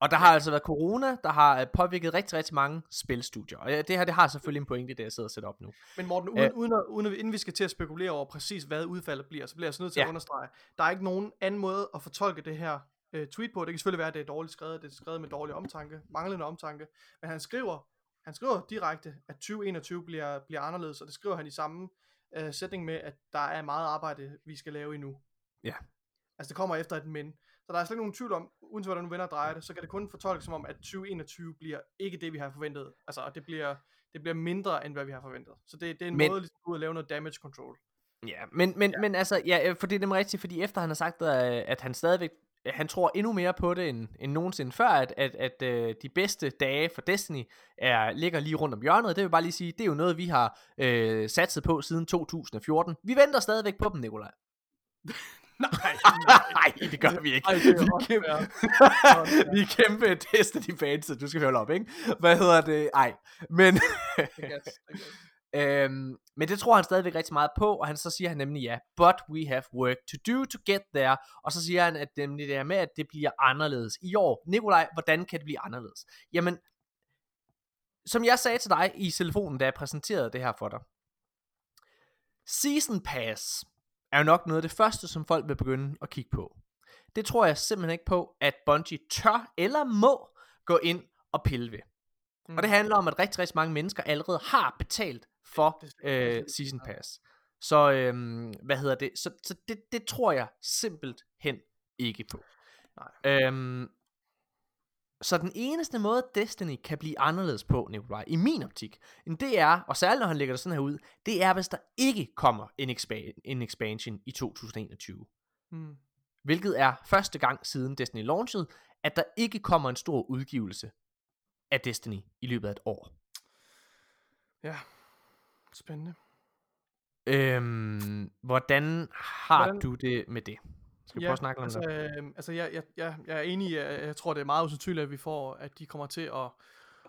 og der har altså været corona, der har øh, påvirket rigtig, rigtig mange spilstudier. Og øh, det her, det har selvfølgelig en pointe, det jeg sidder og sætter op nu. Men Morten, uden, uden, at, uden inden vi skal til at spekulere over præcis, hvad udfaldet bliver, så bliver jeg så nødt til ja. at understrege, der er ikke nogen anden måde at fortolke det her øh, tweet på. Det kan selvfølgelig være, at det er dårligt skrevet, det er skrevet med dårlig omtanke, manglende omtanke, men han skriver, han skriver direkte, at 2021 bliver, bliver anderledes, og det skriver han i samme øh, sætning med, at der er meget arbejde, vi skal lave endnu. Ja. Altså det kommer efter et men. Så der er slet ikke nogen tvivl om, uanset hvordan du vender og drejer det, så kan det kun fortolkes som om, at 2021 bliver ikke det, vi har forventet. Altså, og det bliver, det bliver mindre, end hvad vi har forventet. Så det, det er en men, måde ligesom at lave noget damage control. Ja, men, men, ja. men altså, ja, øh, for det er nemlig rigtigt, fordi efter han har sagt, at, at han stadigvæk, han tror endnu mere på det, end, end nogensinde før, at, at, at øh, de bedste dage for Destiny er, ligger lige rundt om hjørnet. Det vil bare lige sige, det er jo noget, vi har øh, satset på siden 2014. Vi venter stadigvæk på dem, Nikolaj. Nej, Nej, det gør vi ikke. Ej, det er vi, også kæmpe, fair. vi er kæmpe Destiny fans, så du skal holde op, ikke? Hvad hedder det? Ej, men... I guess, I guess. Øhm, men det tror han stadigvæk rigtig meget på, og han så siger han nemlig ja, but we have work to do to get there, og så siger han, at nemlig det er med, at det bliver anderledes i år. Nikolaj, hvordan kan det blive anderledes? Jamen, som jeg sagde til dig i telefonen, da jeg præsenterede det her for dig, Season Pass er jo nok noget af det første, som folk vil begynde at kigge på. Det tror jeg simpelthen ikke på, at Bungie tør eller må gå ind og pille ved. Mm. Og det handler om, at rigtig, rigtig mange mennesker allerede har betalt for øh, Season Pass. Så, øhm, hvad hedder det? Så, så det, det tror jeg simpelthen ikke på. Nej. Øhm, så den eneste måde Destiny kan blive anderledes på, Nikolaj, i min optik, end det er, og særligt når han lægger det sådan her ud, det er, hvis der ikke kommer en, expa- en expansion i 2021. Mm. Hvilket er første gang siden Destiny launchede, at der ikke kommer en stor udgivelse af Destiny i løbet af et år. Ja, spændende. Øhm, hvordan har Hvordan- hvordan? du det med det? Skal vi Ja, prøve at snakke om altså, det? øh, altså jeg, jeg, jeg, jeg er enig i, at jeg tror, det er meget usandsynligt, at vi får, at de kommer til at,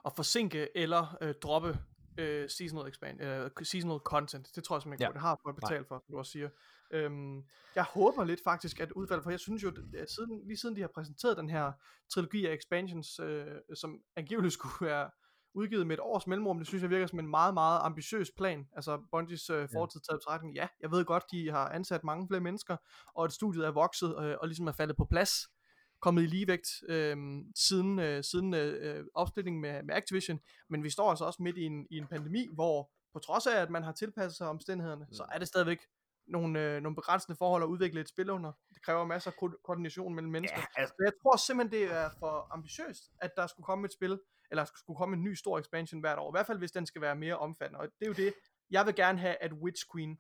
at forsinke eller øh, droppe øh, seasonal, expand, øh, seasonal content. Det tror jeg simpelthen ikke, ja. det har for at betale for, som du også siger. Øhm, jeg håber lidt faktisk, at udvalget, for jeg synes jo, at siden, lige siden de har præsenteret den her trilogi af expansions, øh, som angiveligt skulle være udgivet med et års mellemrum, det synes jeg virker som en meget, meget ambitiøs plan. Altså Bungies øh, fortid taget betragtning. Ja, jeg ved godt, de har ansat mange flere mennesker, og at studiet er vokset øh, og ligesom er faldet på plads, kommet i ligevægt øh, siden, øh, siden øh, opsplitningen med, med Activision. Men vi står altså også midt i en, i en pandemi, hvor på trods af, at man har tilpasset sig omstændighederne, mm. så er det stadigvæk nogle, øh, nogle begrænsende forhold at udvikle et spil under. Det kræver masser af ko- koordination mellem mennesker. Ja, altså, Så jeg tror simpelthen, det er for ambitiøst, at der skulle komme et spil, eller skulle komme en ny stor expansion hvert år. I hvert fald, hvis den skal være mere omfattende. Og det er jo det, jeg vil gerne have, at Witch Queen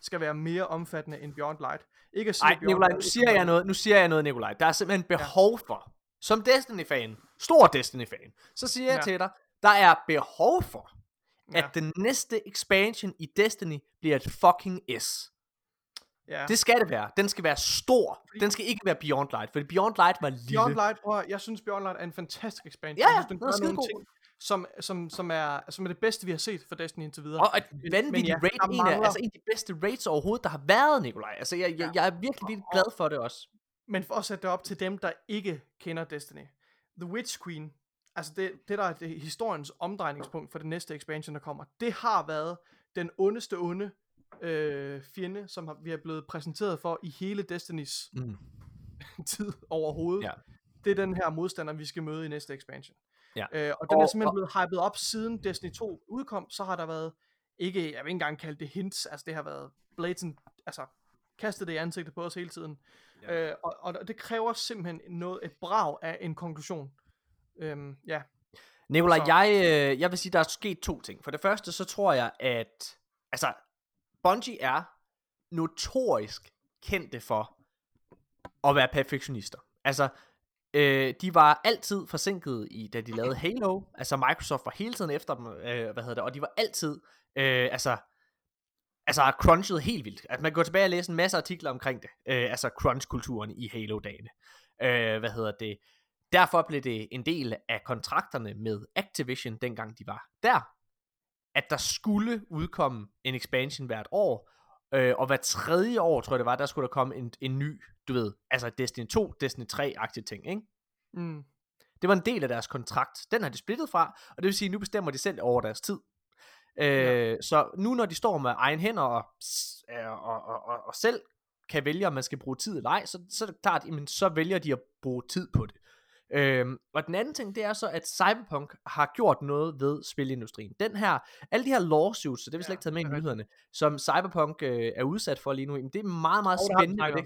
skal være mere omfattende end Beyond Light. Ikke at sige, Ej, Beyond Nikolaj, nu siger jeg noget, nu siger jeg noget, Nikolaj. Der er simpelthen behov for, som Destiny-fan, stor Destiny-fan, så siger jeg Ja. til dig, der er behov for, Ja. at den næste expansion i Destiny bliver et fucking S. Ja. Det skal det være. Den skal være stor. Den skal ikke være Beyond Light, for Beyond Light var lille. Beyond Light, prøv jeg synes Beyond Light er en fantastisk expansion. Ja, jeg synes, den den er nogle ting, som, som, som, er, som er det bedste, vi har set for Destiny indtil videre. Og et vanvittigt ja, raid, en af, altså en af de bedste raids overhovedet, der har været, Nikolaj. Altså, jeg, jeg, jeg er virkelig, virkelig glad for det også. Men for at sætte det op til dem, der ikke kender Destiny. The Witch Queen, altså det, det der er det, historiens omdrejningspunkt for det næste expansion, der kommer, det har været den ondeste onde øh, fjende, som har, vi er blevet præsenteret for i hele Destinys Mm. tid overhovedet. Ja. Det er den her modstander, vi skal møde i næste expansion. Ja. Øh, og den er simpelthen og- blevet hypet op siden Destiny 2 udkom, så har der været, ikke, jeg vil ikke engang kalde det hints, altså det har været blatant, altså kastet det i ansigtet på os hele tiden. Ja. Øh, og, og det kræver simpelthen noget, et brag af en konklusion. Øhm, ja, Nikolaj, Så- jeg, øh, jeg vil sige, der er sket to ting. For det første, så tror jeg, at altså, Bungie er notorisk kendte for at være perfektionister. Altså, øh, de var altid forsinket i, da de lavede Halo. Altså, Microsoft var hele tiden efter dem, øh, hvad hedder det, og de var altid, øh, altså, altså crunchet helt vildt. Altså, man kan gå tilbage og læse en masse artikler omkring det. Øh, altså, crunch-kulturen i Halo-dagene. Øh, hvad hedder det? Derfor blev det en del af kontrakterne med Activision, dengang de var der, at der skulle udkomme en expansion hvert år, øh, og hver tredje år, tror jeg det var, der skulle der komme en, en ny, du ved, altså Destiny 2, Destiny 3-agtige ting, ikke? mm, Det var en del af deres kontrakt. Den har de splittet fra, og det vil sige, at nu bestemmer de selv over deres tid. Øh, Ja. Så nu når de står med egen hænder og, øh, og, og, og, og selv kan vælge, om man skal bruge tid eller ej, så, så er det klart, jamen, så vælger de at bruge tid på det. Øhm, og den anden ting, det er så, at Cyberpunk har gjort noget ved spilindustrien. Den her, alle de her lawsuits, så det har vi slet ikke taget med i er nyhederne, som Cyberpunk øh, er udsat for lige nu, jamen, det er meget, meget vi spændende. det.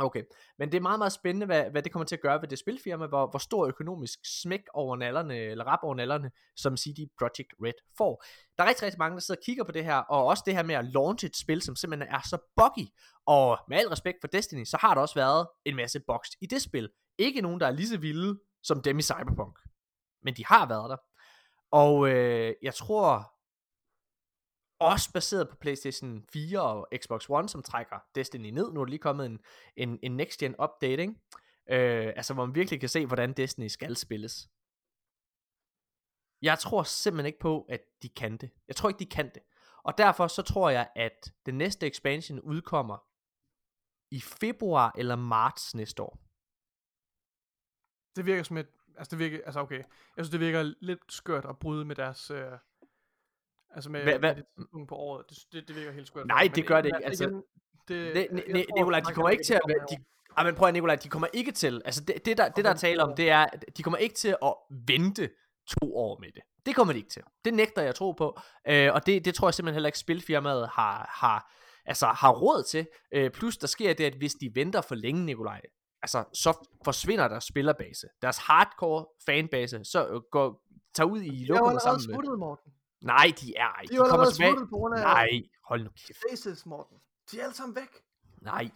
Okay, men det er meget, meget spændende, hvad, hvad det kommer til at gøre ved det spilfirma, hvor, hvor stor økonomisk smæk over nallerne, eller rap over nallerne, som CD Projekt Red får. Der er rigtig, rigtig mange, der sidder og kigger på det her, og også det her med at launche et spil, som simpelthen er så buggy, og med al respekt for Destiny, så har der også været en masse bugs i det spil. Ikke nogen, der er lige så vilde som dem i Cyberpunk, men de har været der. Og øh, jeg tror, også baseret på PlayStation 4 og Xbox One, som trækker Destiny ned. Nu er der lige kommet en, en, en next gen update, ikke? Øh, altså hvor man virkelig kan se, hvordan Destiny skal spilles. Jeg tror simpelthen ikke på, at de kan det. Jeg tror ikke, de kan det. Og derfor så tror jeg, at den næste expansion udkommer i februar eller marts næste år. Det virker som et, altså det virker, altså okay, jeg synes det virker lidt skørt at bryde med deres, øh, altså med, Hva- hva- med det på året, det, det, det virker helt skørt. Nej, det gør det ikke, altså, igen, det, Det, jeg ne, Nikolaj, de kommer ikke til at være... De, ah, men prøv at Nikolaj, de kommer ikke til... Altså, det, det, der, det der er tale om, det er, at de kommer ikke til at vente to år med det. Det kommer de ikke til. Det nægter jeg at tro på. Øh, og det, det tror jeg simpelthen heller ikke, spilfirmaet har, har, altså, har råd til. Øh, plus, der sker det, at hvis de venter for længe, Nikolaj, altså, så forsvinder deres spillerbase. Deres hardcore fanbase, så øh, går, tager ud i Det er jo lokummet allerede sammen med... smuttet, Morten. Nej, de er ej. De De, er kommer tilbage. på grund af Nej, hold nu kæft. Faces, Morten. De er alle sammen væk. Nej.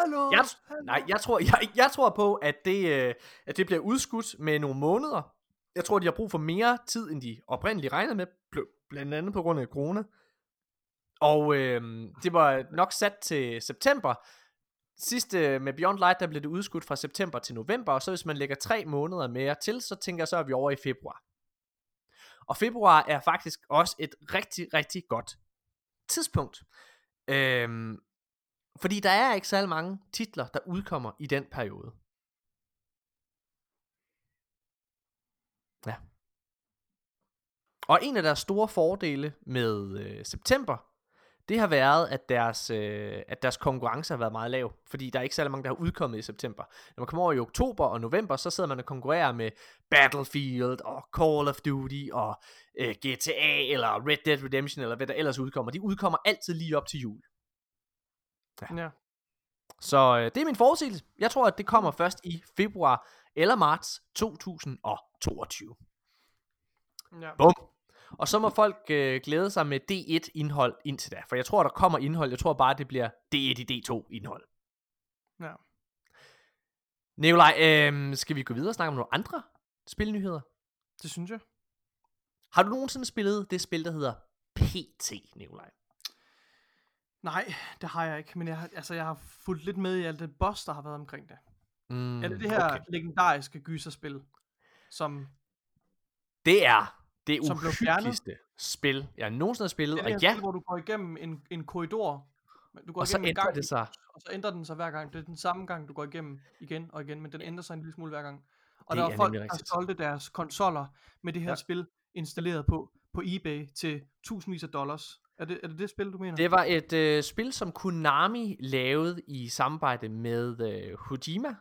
Hallo? Jeg, hallo? nej, jeg tror, jeg, jeg tror på, at det, øh, at det bliver udskudt med nogle måneder. Jeg tror, de har brug for mere tid, end de oprindeligt regnede med, bl- blandt andet på grund af corona. Og øh, det var nok sat til september. Sidste med Beyond Light, der blev det udskudt fra september til november, og så hvis man lægger tre måneder mere til, så tænker jeg, så er vi over i februar. Og februar er faktisk også et rigtig, rigtig godt tidspunkt. Øhm, fordi der er ikke særlig mange titler, der udkommer i den periode. Ja. Og en af deres store fordele med øh, september, det har været, at deres, øh, at deres konkurrence har været meget lav. Fordi der er ikke særlig mange, der har udkommet i september. Når man kommer over i oktober og november, så sidder man og konkurrerer med Battlefield og Call of Duty og øh, GTA eller Red Dead Redemption eller hvad der ellers udkommer. De udkommer altid lige op til jul. Ja. Så øh, det er min forudsigelse. Jeg tror, at det kommer først i februar eller marts 2022. ja. Bum. Og så må folk øh, glæde sig med D1 indhold indtil da. For jeg tror, der kommer indhold. Jeg tror bare, det bliver D1 i D2 indhold. Ja. Nikolaj, øh, skal vi gå videre og snakke om nogle andre spilnyheder? Det synes jeg. Har du nogensinde spillet det spil, der hedder PT, Nikolaj? Nej, det har jeg ikke, men jeg, har- altså, jeg har fulgt lidt med i alt det boss, der har været omkring det. Mm, er det det her okay. legendariske gyserspil, som Det er det uhyggeligste spil, jeg nogensinde har spillet. det er Og det her ja, spil, hvor du går igennem en, en korridor, du går og så ændrer gang, det sig. og så ændrer den sig hver gang. Det er den samme gang, du går igennem igen og igen, men den ændrer sig en lille smule hver gang. Og Det der er var folk, der solgte deres konsoller med det her ja. spil installeret på, på eBay til tusindvis af dollars. Er det er det, det spil, du mener? Det var et øh, spil, som Konami lavede i samarbejde med øh, Hojima.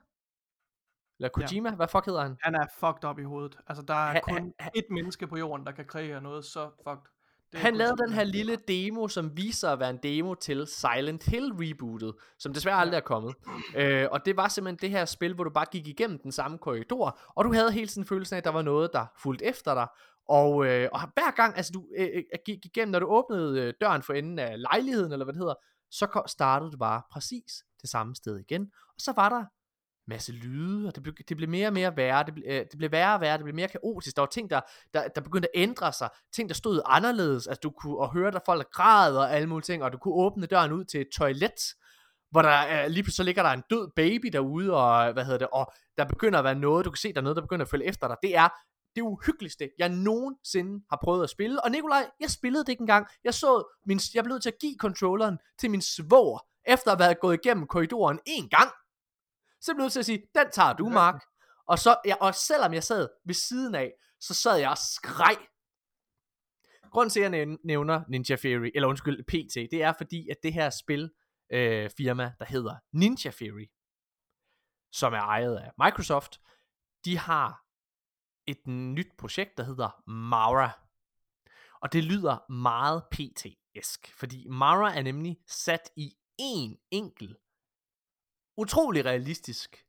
Eller Kojima, ja. hvad fuck hedder han? Han er fucked up i hovedet. Altså, der er Han- kun han- ét menneske på jorden, der kan kreere noget så fucked. Det Han lavede den her lille demo, som viser sig at være en demo til Silent Hill rebootet, som desværre aldrig er kommet. Øh, og det var simpelthen det her spil, hvor du bare gik igennem den samme korridor, og du havde hele tiden følelsen af, at der var noget, der fulgte efter dig. Og, øh, og hver gang, altså du øh, øh, gik igennem, når du åbnede øh, døren for enden af lejligheden, eller hvad det hedder, så startede du bare præcis det samme sted igen. Og så var der masse lyde, og det blev, det blev mere og mere værre, det, ble, øh, det blev værre og værre, det blev mere kaotisk, der var ting, der, der, der begyndte at ændre sig, ting, der stod anderledes, altså du kunne og høre, der folk græd og alle mulige ting, og du kunne åbne døren ud til et toilet, hvor der øh, lige pludselig ligger der en død baby derude, og hvad hedder det, og der begynder at være noget, du kan se, der er noget, der begynder at følge efter dig, det er det uhyggeligste, jeg nogensinde har prøvet at spille, og Nikolaj, jeg spillede det ikke engang, jeg så, min, jeg blev nødt til at give controlleren til min svoger, efter at have været gået igennem korridoren en gang, så blev nødt til at sige, den tager du, Mark. Og, så, ja, og selvom jeg sad ved siden af, så sad jeg og skreg. Grunden til, at jeg nævn- nævner Ninja Theory, eller undskyld, PT, det er fordi, at det her spil øh, firma, der hedder Ninja Theory, som er ejet af Microsoft, de har et nyt projekt, der hedder Mara. Og det lyder meget PT-esk, fordi Mara er nemlig sat i en enkelt utrolig realistisk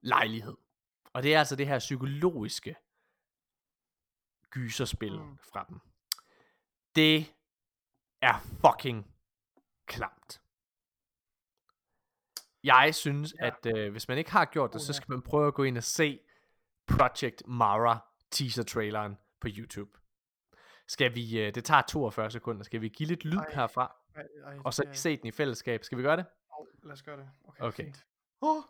lejlighed. Og det er altså det her psykologiske gyserspil mm. Fra dem. Det er fucking klamt. Jeg synes, ja. Ja. at øh, hvis man ikke har gjort det, så skal man prøve at gå ind og se Project Mara teaser-traileren på YouTube. Skal vi, øh, det tager 42 sekunder, skal vi give lidt lyd Ej. herfra, Ej, ej, og så er- se den i fællesskab. Skal vi gøre det? Lad os gøre det. Okay, Okay. Fint. Oh.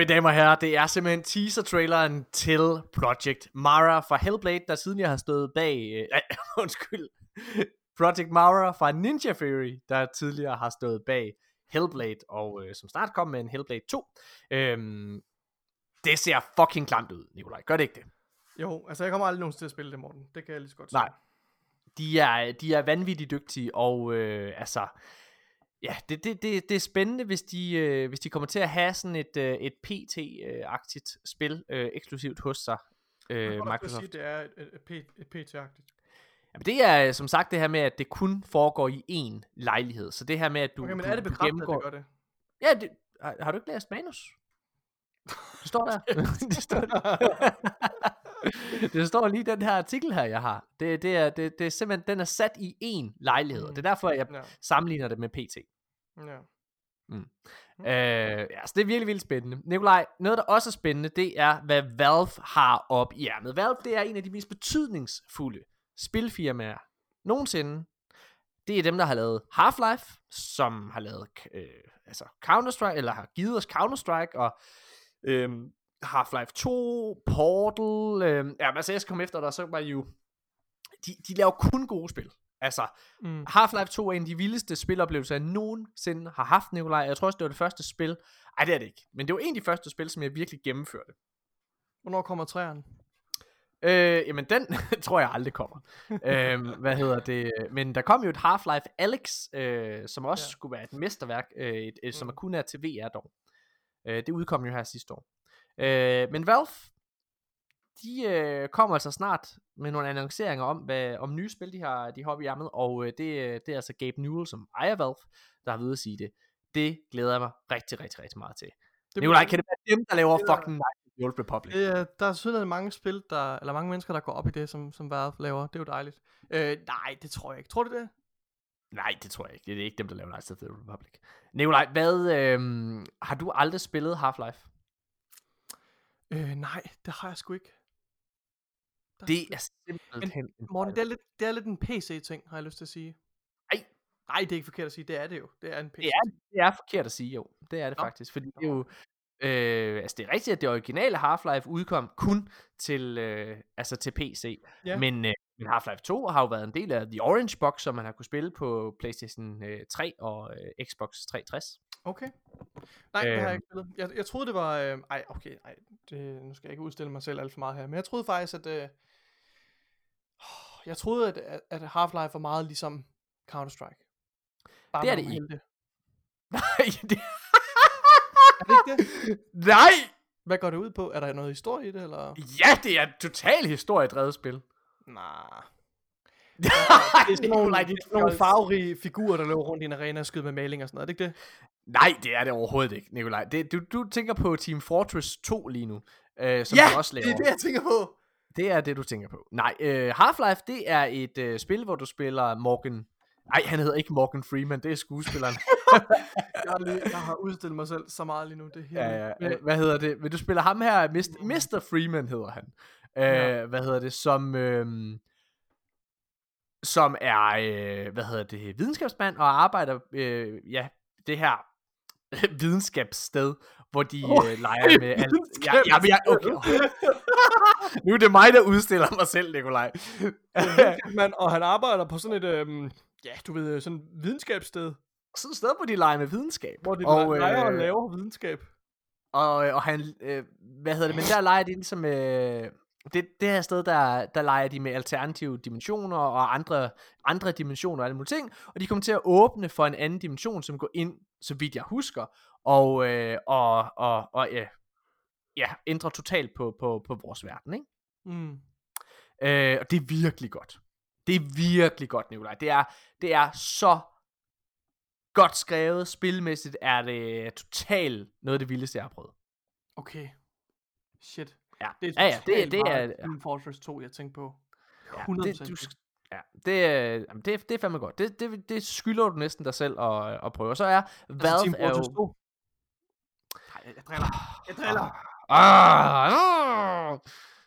Mine damer og herrer, det er simpelthen teaser-traileren til Project Mara fra Hellblade, der siden jeg har stået bag... Øh, nej, undskyld. Project Mara fra Ninja Theory, der tidligere har stået bag Hellblade, og øh, som snart kom med en Hellblade 2. Øhm, det ser fucking klamt ud, Nikolaj. Gør det ikke det? Jo, altså jeg kommer aldrig nogensinde til at spille det, Morten. Det kan jeg lige så godt sige. Nej. De er, de er vanvittigt dygtige, og øh, altså, ja, det, det, det, det er spændende, hvis de, øh, hvis de kommer til at have sådan et, øh, et PT-agtigt spil øh, eksklusivt hos sig, øh, Jeg Microsoft. sige, det er et, et, et, et PT-agtigt. Jamen, det er øh, som sagt det her med, at det kun foregår i én lejlighed. Så det her med, at du, Okay, men er det bekræftet, gennemgår... at det gør det? Ja, det, har, har du ikke læst manus? Det står der. det, står det står lige i den her artikel her, jeg har. Det, det, er, det, det er simpelthen, den er sat i én lejlighed. og Det er derfor, jeg Ja, sammenligner det med PT. ja. Øh, ja, så det er virkelig, virkelig spændende. Nikolaj, noget der også er spændende, det er, hvad Valve har op i ærmet. Valve, det er en af de mest betydningsfulde spilfirmaer nogensinde. Det er dem, der har lavet Half-Life, som har lavet øh, altså Counter-Strike, eller har givet os Counter-Strike, og øh, Half-Life 2, Portal, øh, ja, altså jeg skal komme efter dig, så var jo, de, de laver kun gode spil. Altså, Mm. Half-Life 2 er en af de vildeste spiloplevelser, jeg nogensinde har haft, Nikolaj. Jeg tror også, det var det første spil. Ej, det er det ikke. Men det var en af de første spil, som jeg virkelig gennemførte. Hvornår kommer træerne? Øh, jamen, den tror jeg aldrig kommer. øhm, hvad hedder det? Men der kom jo et Half-Life Alyx, øh, som også Ja. skulle være et mesterværk, øh, et, et, som Mm. er kun er til VR dog. Øh, det udkom jo her sidste år. Øh, men Valve, de øh, kommer altså snart med nogle annonceringer om, hvad, om nye spil, de har, de har oppe i ærmet, og øh, det, øh, det er altså Gabe Newell, som ejer Valve, der har ved at sige det. Det glæder jeg mig rigtig, rigtig, rigtig meget til. Det Nikolaj, kan det være dem, der laver det fucking Knights of the Old Republic? Er- der er selvfølgelig mange spil, der, eller mange mennesker, der går op i det, som, som Valve laver. Det er jo dejligt. Øh, nej, det tror jeg ikke. Tror du det? Nej, det tror jeg ikke. Det er ikke dem, der laver Knights of the Republic. Nikolaj, hvad, øhm, har du aldrig spillet Half-Life? Øh, nej, det har jeg sgu ikke. Der Det er simpelthen en Morten, det er, lidt, det er lidt en PC-ting, har jeg lyst til at sige. Ej. Nej, det er ikke forkert at sige. Det er det jo. Det er en PC. Det er, det er forkert at sige, jo. Det er det Nå. faktisk. Fordi det er jo... Øh, altså det er rigtigt, at det originale Half-Life udkom kun til, øh, altså til PC. Ja. Men, øh, men Half-Life 2 har jo været en del af The Orange Box, som man har kunne spille på PlayStation øh, 3 og øh, Xbox 360. Okay. Nej, det har jeg Øhm. ikke spillet. Jeg, jeg troede, det var... Øh, ej, okay, ej, det, nu skal jeg ikke udstille mig selv alt for meget her. Men jeg troede faktisk, at... Øh, jeg troede, at, at, Half-Life var meget ligesom Counter-Strike. Bare Det er det ikke. helte. Nej, det... Er det ikke det? Nej! Hvad går det ud på? Er der noget historie i det, eller? Ja, det er et totalt historiedrevet spil. Nej. det Det er sådan nogle, Nikolaj, det er sådan nogle farverige figurer, der løber rundt i en arena og skyder med maling og sådan noget. Er det ikke det? Nej, det er det overhovedet ikke, Nikolaj. Det, du, du tænker på Team Fortress 2 lige nu, øh, som ja, du også laver. det er det, jeg tænker på. Det er det, du tænker på. Nej, øh, Half-Life, det er et øh, spil, hvor du spiller Morgan... Nej, han hedder ikke Morgan Freeman, det er skuespilleren. Jeg har, lige, jeg har udstillet mig selv så meget lige nu. Det her. ja, ja, øh, hvad hedder det? Men du spiller ham her, Mr. Mr. Freeman hedder han. Øh, Ja. Hvad hedder det? Som... Øh, som er, øh, hvad hedder det, videnskabsmand og arbejder, øh, ja, det her videnskabssted, hvor de Oh, øh, leger med alt. Ja, ja, men jeg, okay. nu er det mig, der udstiller mig selv, Nikolaj. mand, og han arbejder på sådan et, øhm, ja, du ved, sådan et videnskabssted, Sådan et sted, hvor de leger med videnskab. hvor de og, og, leger og øh, laver videnskab. Og, og han, øh, hvad hedder det, men der leger de ligesom, øh, det, det her sted, der, der leger de med alternative dimensioner og andre, andre dimensioner og alle mulige ting, og de kommer til at åbne for en anden dimension, som går ind, så vidt jeg husker, og, øh, og, og, og ja, ja, ændrer totalt på, på, på vores verden, ikke? Mm. Øh, og det er virkelig godt. Det er virkelig godt, Nikolaj. Det er, det er så godt skrevet. Spilmæssigt er det totalt noget af det vildeste, jeg har prøvet. Okay. Shit. Ja, Det er ja, ja det, det er... Team Fortress 2, jeg tænkte på. Ja, 100%. det, du, ja, det, er- jamen, det, det er fandme godt. Det, det, det skylder du næsten dig selv at, at prøve. Og så er Valve altså, er jo... 2. Nej, jeg driller. Jeg driller. Ah, ah.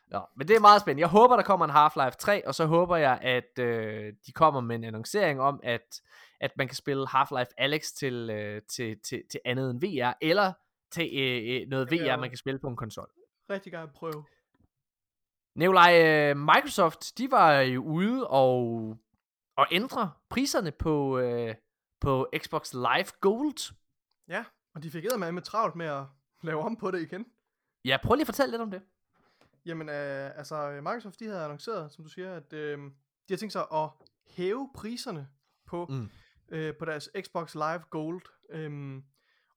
Nå, men det er meget spændende. Jeg håber, der kommer en Half-Life 3, og så håber jeg, at øh, de kommer med en annoncering om, at, at man kan spille Half-Life Alyx til, øh, til, til, til andet end VR, eller til øh, øh, noget VR, man kan spille på en konsol. Rigtig gerne prøve. Nikolaj, øh, Microsoft, de var jo ude og, og ændre priserne på, øh, på Xbox Live Gold. Ja, og de fik med med travlt med at lave om på det igen. Ja, prøv lige at fortælle lidt om det. Jamen, øh, altså, Microsoft, de havde annonceret, som du siger, at øh, de har tænkt sig at hæve priserne på, Mm. øh, på deres Xbox Live Gold. Øhm,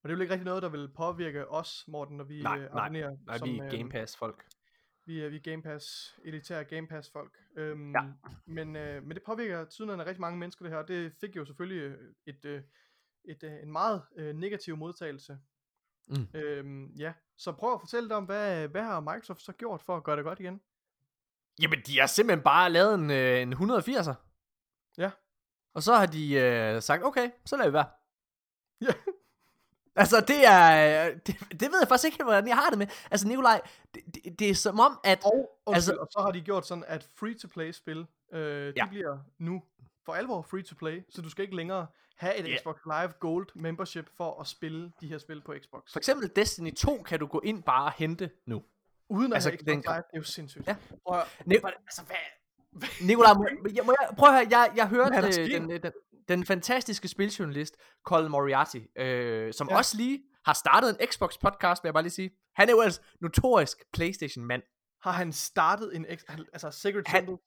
og det er jo ikke rigtig noget, der vil påvirke os, Morten, når vi Nej, øh, nej, abonnerer. Nej, som, vi er øh, Game Pass folk. Vi er, vi er Game Pass, elitære Game Pass folk. Øhm, Ja. men, øh, men det påvirker tydeligvis rigtig mange mennesker det her, og det fik jo selvfølgelig øh, et, øh, et, øh, en meget øh, negativ modtagelse. Mm. Øhm, ja, så prøv at fortælle dig om, hvad, hvad har Microsoft så gjort for at gøre det godt igen? Jamen, de har simpelthen bare lavet en, øh, en 180'er. Ja. Og så har de øh, sagt, okay, så lader vi være. Ja. Altså, det er... øh, Det, det ved jeg faktisk ikke, hvordan jeg har det med. Altså, Nikolaj, det, det, det er som om, at... Og, undskyld, Altså- og så har de gjort sådan, at free-to-play-spil, øh, de Ja. bliver nu for alvor free-to-play, så du skal ikke længere have et Ja. Xbox Live Gold membership for at spille de her spil på Xbox. For eksempel Destiny 2 kan du gå ind bare og hente nu. Uden at altså, have den Xbox Live, det er jo sindssygt. Ja. Ne- høre, altså, hvad, Nikolaj, må, jeg, må jeg, prøv at høre, jeg, jeg hørte øh, sket? den, den, den fantastiske spiljournalist, Colin Moriarty, øh, som ja. Også lige har startet en Xbox podcast, vil jeg bare lige sige. Han er jo ellers notorisk Playstation-mand. har han startet en, han- altså Secret Han- Temple?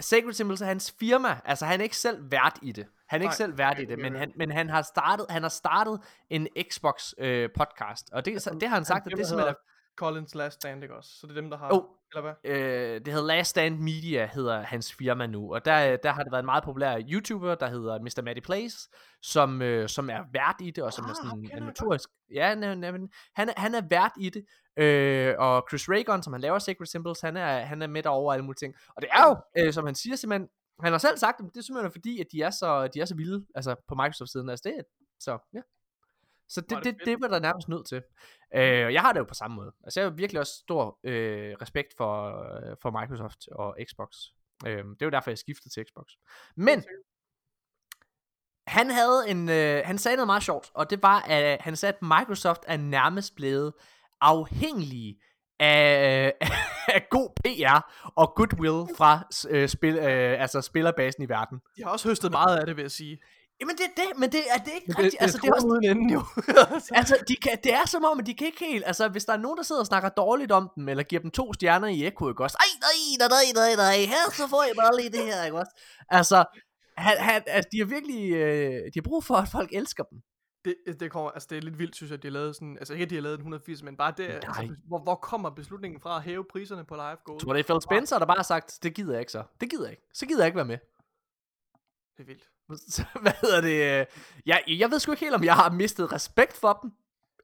Sacred Symbols er hans firma, altså han er ikke selv vært i det. Han er ikke Nej, selv vært i det, men han, men han har startet, han har startet en Xbox øh, podcast, og det, det har han sagt, at dem, det simpelthen er Collins Last Stand, ikke også? Så det er dem, der har, Jo. Eller hvad? øh, det hedder Last Stand Media, hedder hans firma nu, og der, der har det været en meget populær YouTuber, der hedder Mr. Matty Plays, som, øh, som er vært i det, og som Ah, er sådan jeg notorisk, ja, han, er- han, han, er, er vært i det, øh, og Chris Ragon, som han laver Sacred Symbols, han er, han er med og alle mulige ting, og det er jo, øh, som han siger simpelthen, han har selv sagt, at det er simpelthen fordi, at de er så, de er så vilde, altså på Microsoft-siden, altså det er, så ja. Så er det, det det, var der nærmest nødt til. Øh, og jeg har det jo på samme måde. Altså jeg har virkelig også stor øh, respekt for, øh, for Microsoft og Xbox. Øh, det er jo derfor, jeg skiftede til Xbox. Men han havde en, øh, han sagde noget meget sjovt, og det var, at han sagde, at Microsoft er nærmest blevet afhængige af, af god PR og goodwill fra øh, spil, øh, altså spillerbasen i verden. De har også høstet meget af det, vil jeg sige. Jamen det er det, men det er det ikke rigtigt. det, altså, det er også uden enden, jo. Altså, de kan, det er som om, at de kan ikke helt, altså, hvis der er nogen, der sidder og snakker dårligt om dem, eller giver dem to stjerner i Echo, ikke også? Ej, nej, nej, nej, nej, nej, her så får jeg bare lige det her, ikke også? Altså, han, han, altså de har virkelig, øh, de har brug for, at folk elsker dem. det, det, kommer, altså det er lidt vildt, synes jeg, at de har lavet sådan, altså ikke at de har lavet en 180, men bare det, altså, hvor, hvor kommer beslutningen fra at hæve priserne på live gold? Tror, det er Phil Spencer, der bare har sagt, det gider jeg ikke så. Det gider jeg ikke. Så gider jeg ikke være med. Det er vildt. Så, hvad hedder det? øh, Jeg, jeg ved sgu ikke helt, om jeg har mistet respekt for dem,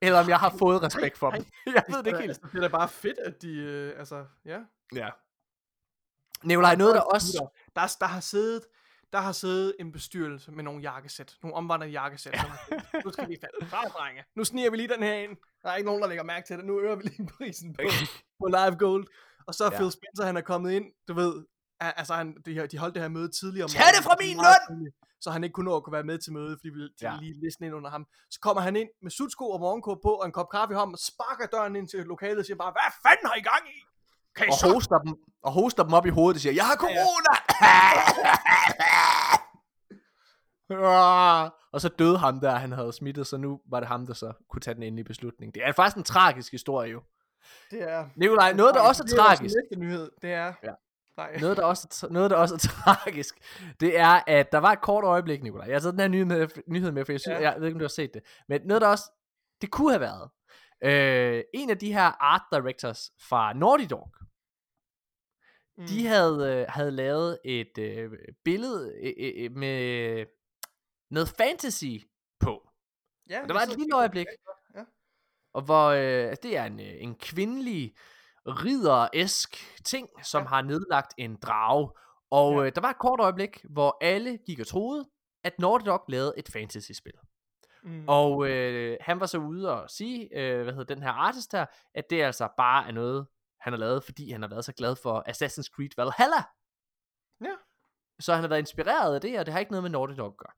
eller om jeg har fået respekt for dem. Jeg ved det ikke helt. Altså, det er da bare fedt, at de, øh, altså, ja. Ja. Nikolaj, noget der også... Der, der har siddet, der har siddet en bestyrelse med nogle jakkesæt, nogle omvandrede jakkesæt. sagt, nu skal vi falde fra, drenge. Nu sniger vi lige den her ind. Der er ikke nogen, der lægger mærke til det. Nu øger vi lige prisen på, på Live Gold. Og så er Ja. Phil Spencer, han er kommet ind, du ved, altså han, de, her, de holdt det her møde tidligere. om Tag det fra min løn! Så han ikke kunne nå at kunne være med til mødet, fordi vi Ja. lige liste ind under ham. Så kommer han ind med sutsko og morgenkåb på, og en kop kaffe i hånden, og sparker døren ind til lokalet og siger bare, hvad fanden har I gang i? Kan I og så hoster dem, og hoster dem op i hovedet og siger, jeg har corona! Ja. og så døde ham der, han havde smittet, så nu var det ham, der så kunne tage den endelige beslutning. Det er faktisk en tragisk historie jo. Det er... Nikolaj, noget der også er det er tragisk, næste nyhed, det er... Ja. Nej. noget der, også, er noget der også er tragisk, det er, at der var et kort øjeblik, Nikolaj. Jeg har taget den her nyhed nyhed med for jeg, synes, Ja. jeg ved ikke, om du har set det. Men noget der også, det kunne have været, øh, en af de her art directors fra Naughty Dog, Mm. De havde, øh, havde lavet et øh, billede øh, øh, med noget fantasy på. ja, Og der var et lille øjeblik, Ja. og hvor øh, altså, det er en, øh, en kvindelig ridderesk ting, som Ja. har nedlagt en drage. Og Ja. øh, der var et kort øjeblik, hvor alle gik og troede, at Naughty Dog lavede et fantasy-spil. Mm. Og øh, han var så ude og sige, øh, hvad hedder den her artist her, at det altså bare er noget, han har lavet, fordi han har været så glad for Assassin's Creed Valhalla. Ja. Så han har været inspireret af det, og det har ikke noget med Naughty Dog at gøre.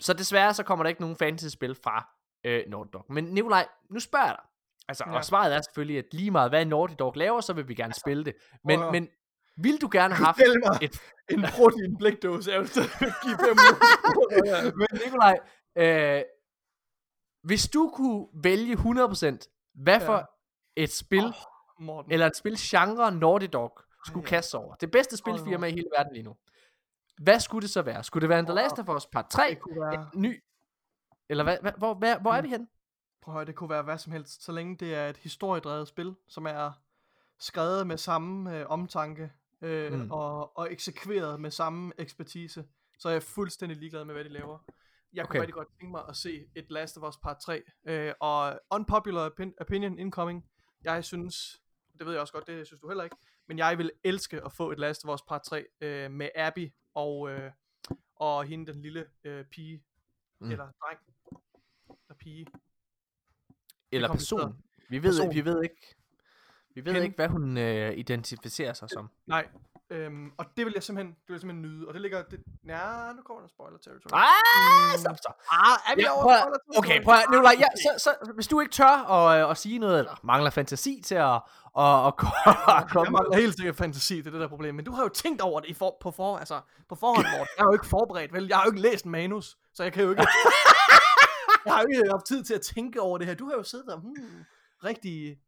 Så desværre så kommer der ikke nogen fantasy-spil fra øh, Naughty Dog. Men Nikolaj, nu spørger jeg dig. Altså, Ja. og svaret er selvfølgelig, at lige meget hvad Naughty Dog laver, så vil vi gerne spille det. Men, at- men vil du gerne have haft mig, et... en protein blækdåse, jeg vil give 500 Men Nikolaj, øh, hvis du kunne vælge 100%, hvad Ja. for et spil, Åh, Morten. eller et spilgenre Naughty Dog skulle Ej. kaste sig over. Det bedste spilfirma i hele verden lige nu. Hvad skulle det så være? Skulle det være en The Last of Us Part 3? Det kunne være, En ny? Eller hvad, hvad, hvor, hvor, hvor er vi henne? Prøv at høre, det kunne være hvad som helst, så længe det er et historiedrevet spil, som er skrevet med samme øh, omtanke øh, Mm. og, og eksekveret med samme ekspertise, så er jeg fuldstændig ligeglad med, hvad de laver. Jeg Okay. kunne rigtig godt tænke mig at se et Last of Us Part 3, øh, og unpopular opin- opinion incoming, jeg synes, det ved jeg også godt, det synes du heller ikke, men jeg vil elske at få et Last of Us Part 3 øh, med Abby og, øh, og hende den lille øh, pige, Mm. eller dreng, eller pige, Eller person? Vi ved, Person. vi ved ikke, vi ved Hende. ikke, hvad hun øh, identificerer sig som. Nej, øhm, og det vil jeg simpelthen, det vil jeg simpelthen nyde, og det ligger, det, ja, nu kommer der spoiler territory. Ah, stop, stop. ah er vi Ja, over prøv spoiler? Okay, prøv at, Nikolaj, ja, så, så, hvis du ikke tør at, øh, at sige noget, eller mangler fantasi til at, at, at, Jeg komme mangler helt sikkert fantasi, det er det der problem, men du har jo tænkt over det i for, på, for, altså, på forhånd, Morten. Jeg er jo ikke forberedt, vel? Jeg har jo ikke læst manus, så jeg kan jo ikke... jeg har jo ikke haft tid til at tænke over det her. Du har jo siddet der, hmm, rigtig...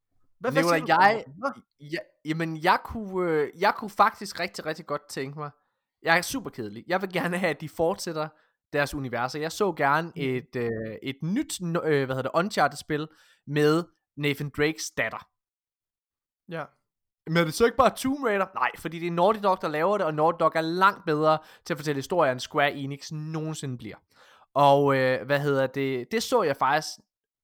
Hvad, hvad Nicolaj, siger du? jeg- Hvad? Ja, jamen, jeg kunne, øh, jeg kunne faktisk rigtig, rigtig godt tænke mig. Jeg er super kedelig. Jeg vil gerne have, at de fortsætter deres universer. Jeg så gerne et, øh, et nyt, øh, hvad hedder det, Uncharted-spil med Nathan Drakes datter. Ja. Men er det så ikke bare Tomb Raider? Nej, fordi det er Naughty Dog, der laver det, og Naughty Dog er langt bedre til at fortælle historier, end Square Enix nogensinde bliver. Og øh, hvad hedder det? Det så jeg faktisk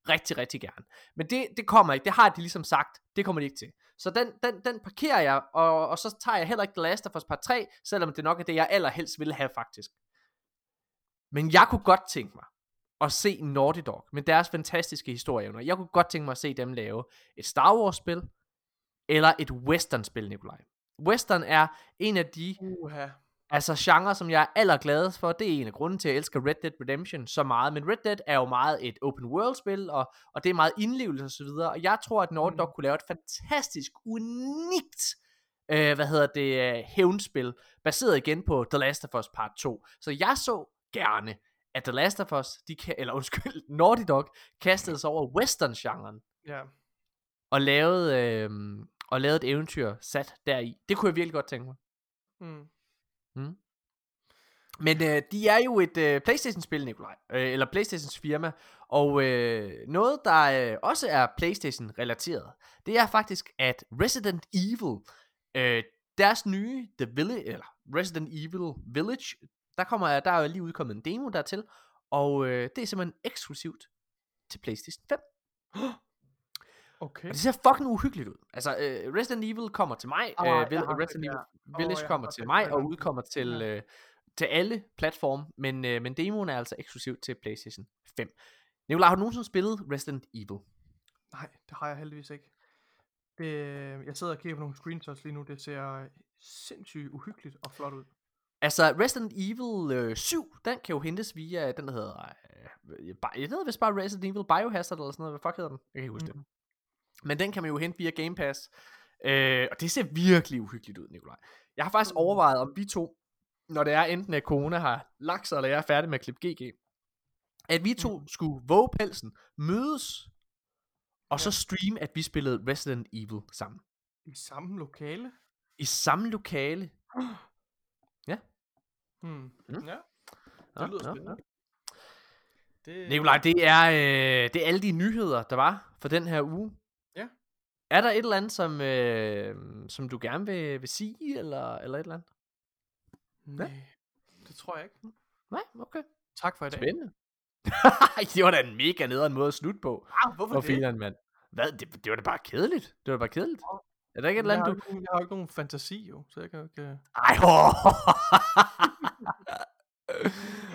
rigtig, rigtig gerne. Men det, det kommer ikke. Det har de ligesom sagt. Det kommer de ikke til. Så den, den, den parkerer jeg, og, og så tager jeg heller ikke The Last of Us Part 3, selvom det nok er det, jeg allerhelst ville have faktisk. Men jeg kunne godt tænke mig at se Naughty Dog med deres fantastiske historieevner. Jeg kunne godt tænke mig at se dem lave et Star Wars spil, eller et western spil, Nikolaj. Western er en af de Uha altså genre, som jeg er allergladest for. Det er en af grunden til, at jeg elsker Red Dead Redemption så meget. Men Red Dead er jo meget et open world spil, og, og det er meget indlevelse og så videre. Og jeg tror, at Naughty Dog kunne lave et fantastisk, unikt, øh, hvad hedder det, øh, hævnspil, baseret igen på The Last of Us Part 2. Så jeg så gerne, at The Last of Us, de kan, eller undskyld, Naughty Dog, kastede sig over western-genren Ja. og lavede, øh, og lavede et eventyr sat deri. Det kunne jeg virkelig godt tænke mig. Mm. Men øh, de er jo et øh, Playstation-spil, Nikolaj. Øh, eller Playstations firma. Og øh, noget, der øh, også er Playstation-relateret, det er faktisk, at Resident Evil, øh, deres nye The Village, eller Resident Evil Village, der, kommer, der er jo lige udkommet en demo dertil, og øh, det er simpelthen eksklusivt til Playstation 5. Okay. Og det ser fucking uhyggeligt ud. Altså, øh, Resident Evil kommer til mig, øh, jeg Vil- Resident Evil Village jeg kommer til mig, og udkommer til, øh, til alle platforme, men, øh, men demoen er altså eksklusiv til PlayStation 5. Nicolaj, har du nogensinde spillet Resident Evil? Nej, det har jeg heldigvis ikke. Det, jeg sidder og kigger på nogle screenshots lige nu. Det ser sindssygt uhyggeligt og flot ud. Altså, Resident Evil øh, 7, den kan jo hentes via, den der hedder, øh, jeg ved vist bare Resident Evil Biohazard eller sådan noget, hvad fuck hedder den? Jeg kan ikke huske mm. det. Men den kan man jo hente via Game Pass. Øh, og det ser virkelig uhyggeligt ud, Nikolaj. Jeg har faktisk overvejet, om vi to, når det er enten at Kona har lagt sig, eller jeg er færdig med at klippe GG, at vi to skulle våge pelsen, mødes, og så streame, at vi spillede Resident Evil sammen. I samme lokale? I samme lokale. Hmm. Mm. Ja. Det lyder nå, spændende. Det, Nikolaj, det er, øh, det er alle de nyheder, der var for den her uge. Ja. Er der et eller andet, som, øh, som du gerne vil, vil sige, eller, eller et eller andet? Nej, det tror jeg ikke. Nej, okay. Tak for i dag. Spændende. det var da en mega nederen måde at slutte på. Ah, hvorfor For det? fileren, mand. Hvad? Det, det var da bare kedeligt. Det var da bare kedeligt. Er der ikke et eller andet, du... jeg har ikke nogen fantasi, jo, så jeg kan ikke... øh, Ej, oh.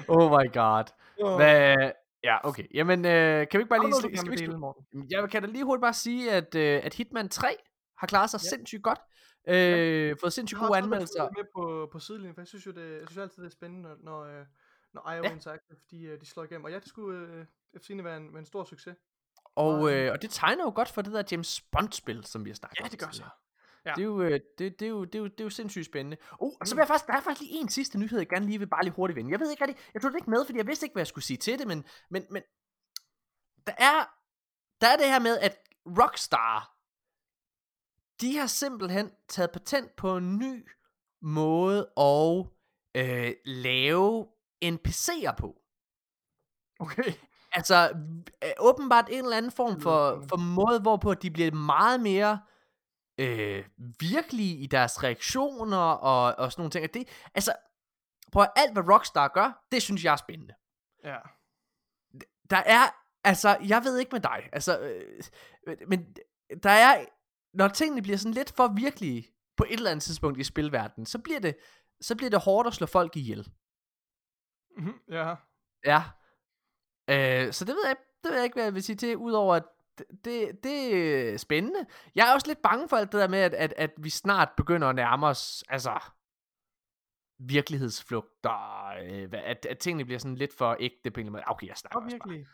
oh my god. Hvad... Ja, okay. Jamen, øh, kan vi ikke bare Har lige... noget, Skal vi sli- dele, Morten? Jeg kan da lige hurtigt bare sige, at, øh, at Hitman 3 har klaret sig Ja. sindssygt godt. Øh, fået sindssygt Jeg har gode også været anmeldelser. med på, på sidelinjen, for jeg synes jo, det, jeg synes altid, det er spændende, når, når, øh, når IO Ja. Interactive, de, øh, de slår igennem. Og ja, det skulle, øh, sigende være en, være en stor succes. Og, øh, og det tegner jo godt for det der James Bond-spil, som vi har snakket Ja, om. det gør tidligere. Ja. Det, er jo, øh, det, det, er jo, det, er jo, det er jo sindssygt spændende. Oh, og så vil jeg faktisk, der er faktisk lige en sidste nyhed, jeg gerne lige vil bare lige hurtigt vende. Jeg ved ikke rigtig, jeg tog det ikke med, fordi jeg vidste ikke, hvad jeg skulle sige til det, men, men, men der er, der er det her med, at Rockstar, de har simpelthen taget patent på en ny måde at øh, lave NPC'er på. Okay. Altså, øh, åbenbart en eller anden form for, for måde, hvorpå de bliver meget mere øh, virkelige i deres reaktioner og, og sådan nogle ting. Og Det, altså, prøv at alt, hvad Rockstar gør, det synes jeg er spændende. Ja. Der er, altså, jeg ved ikke med dig, altså, øh, men der er, når tingene bliver sådan lidt for virkelige på et eller andet tidspunkt i spilverdenen, så bliver det, så bliver det hårdt at slå folk ihjel. Mhm, ja. Ja. Øh, så det ved jeg, det ved jeg ikke, hvad jeg vil sige til, udover at det, det, er spændende. Jeg er også lidt bange for alt det der med, at, at, at vi snart begynder at nærme os, altså, virkelighedsflugter, øh, at, at tingene bliver sådan lidt for ægte på en eller anden måde. Okay, jeg snakker Og også bare.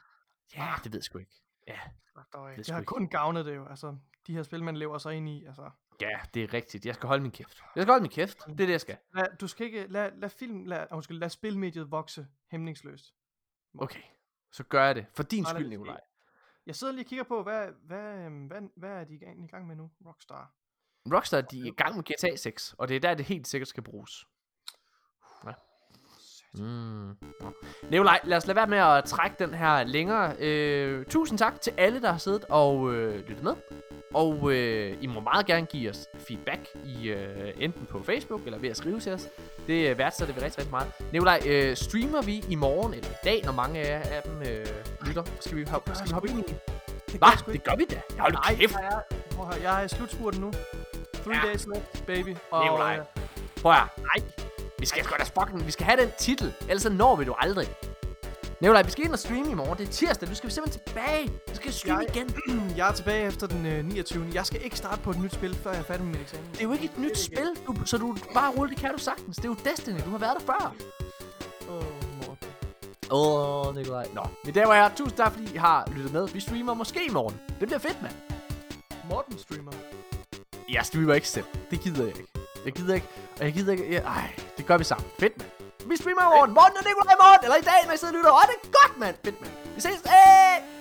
Ja, det ved jeg sgu ikke. Ja. Det Det sgu har ikke. kun gavnet det jo. Altså, de her spil, man lever sig ind i. Altså. ja, det er rigtigt. Jeg skal holde min kæft. Jeg skal holde min kæft. Det er det, jeg skal. Lad, du skal ikke lad, lad film, lad, undskyld, lad spilmediet vokse hæmningsløst. Okay, så gør jeg det. For din lad skyld. Nikolaj. Jeg sidder lige og kigger på, hvad, hvad, øhm, hvad, hvad er de egentlig i gang med nu? Rockstar. Rockstar, de er i gang med GTA 6, og det er der, det helt sikkert skal bruges. Ja. Mm. Nikolaj, lad os lade være med at trække den her længere. Øh, tusind tak til alle, der har siddet og øh, lyttet med. Og øh, I må meget gerne give os feedback i øh, enten på Facebook eller ved at skrive til os. Det øh, værdsætter vi rigtig, rigtig meget. Nikolaj, øh, streamer vi i morgen eller i dag, når mange af, af dem øh, lytter? Skal vi hoppe, skal vi hoppe ind i? Det Hvad? Det gør vi da. Hold nu Nej, kæft. jeg er, jeg er slutspurten nu. Three Ja. days left, baby. Og, Nikolaj. øh, Prøv at. Nej. Vi skal sgu da fucking, vi skal have den titel, ellers så når vi du aldrig. Nikolaj, vi skal ind og streame i morgen. Det er tirsdag, du skal simpelthen tilbage. Du skal streame Jeg- igen. jeg er tilbage efter den øh, 29. Jeg skal ikke starte på et nyt spil, før jeg er færdig med min eksamen. Det er jo ikke et nyt spil, du, så du bare rulle, det kan du sagtens. Det er jo Destiny, du har været der før. Åh, oh, Morten. Åh, oh, Nikolaj. Nå, mine damer og herrer, tusind tak, fordi I har lyttet med. Vi streamer måske i morgen. Det bliver fedt, mand. Morten streamer. Jeg streamer ikke selv. Det gider jeg ikke. Jeg gider ikke. Og jeg gider ikke. Jeg, ej, det gør vi sammen. Fedt, mand. Vi streamer i morgen. Morgen og Nikolaj i morgen. Eller i dag, når I sidder og lytter. Åh, det er godt, mand. Fedt, mand. Vi ses. Hey!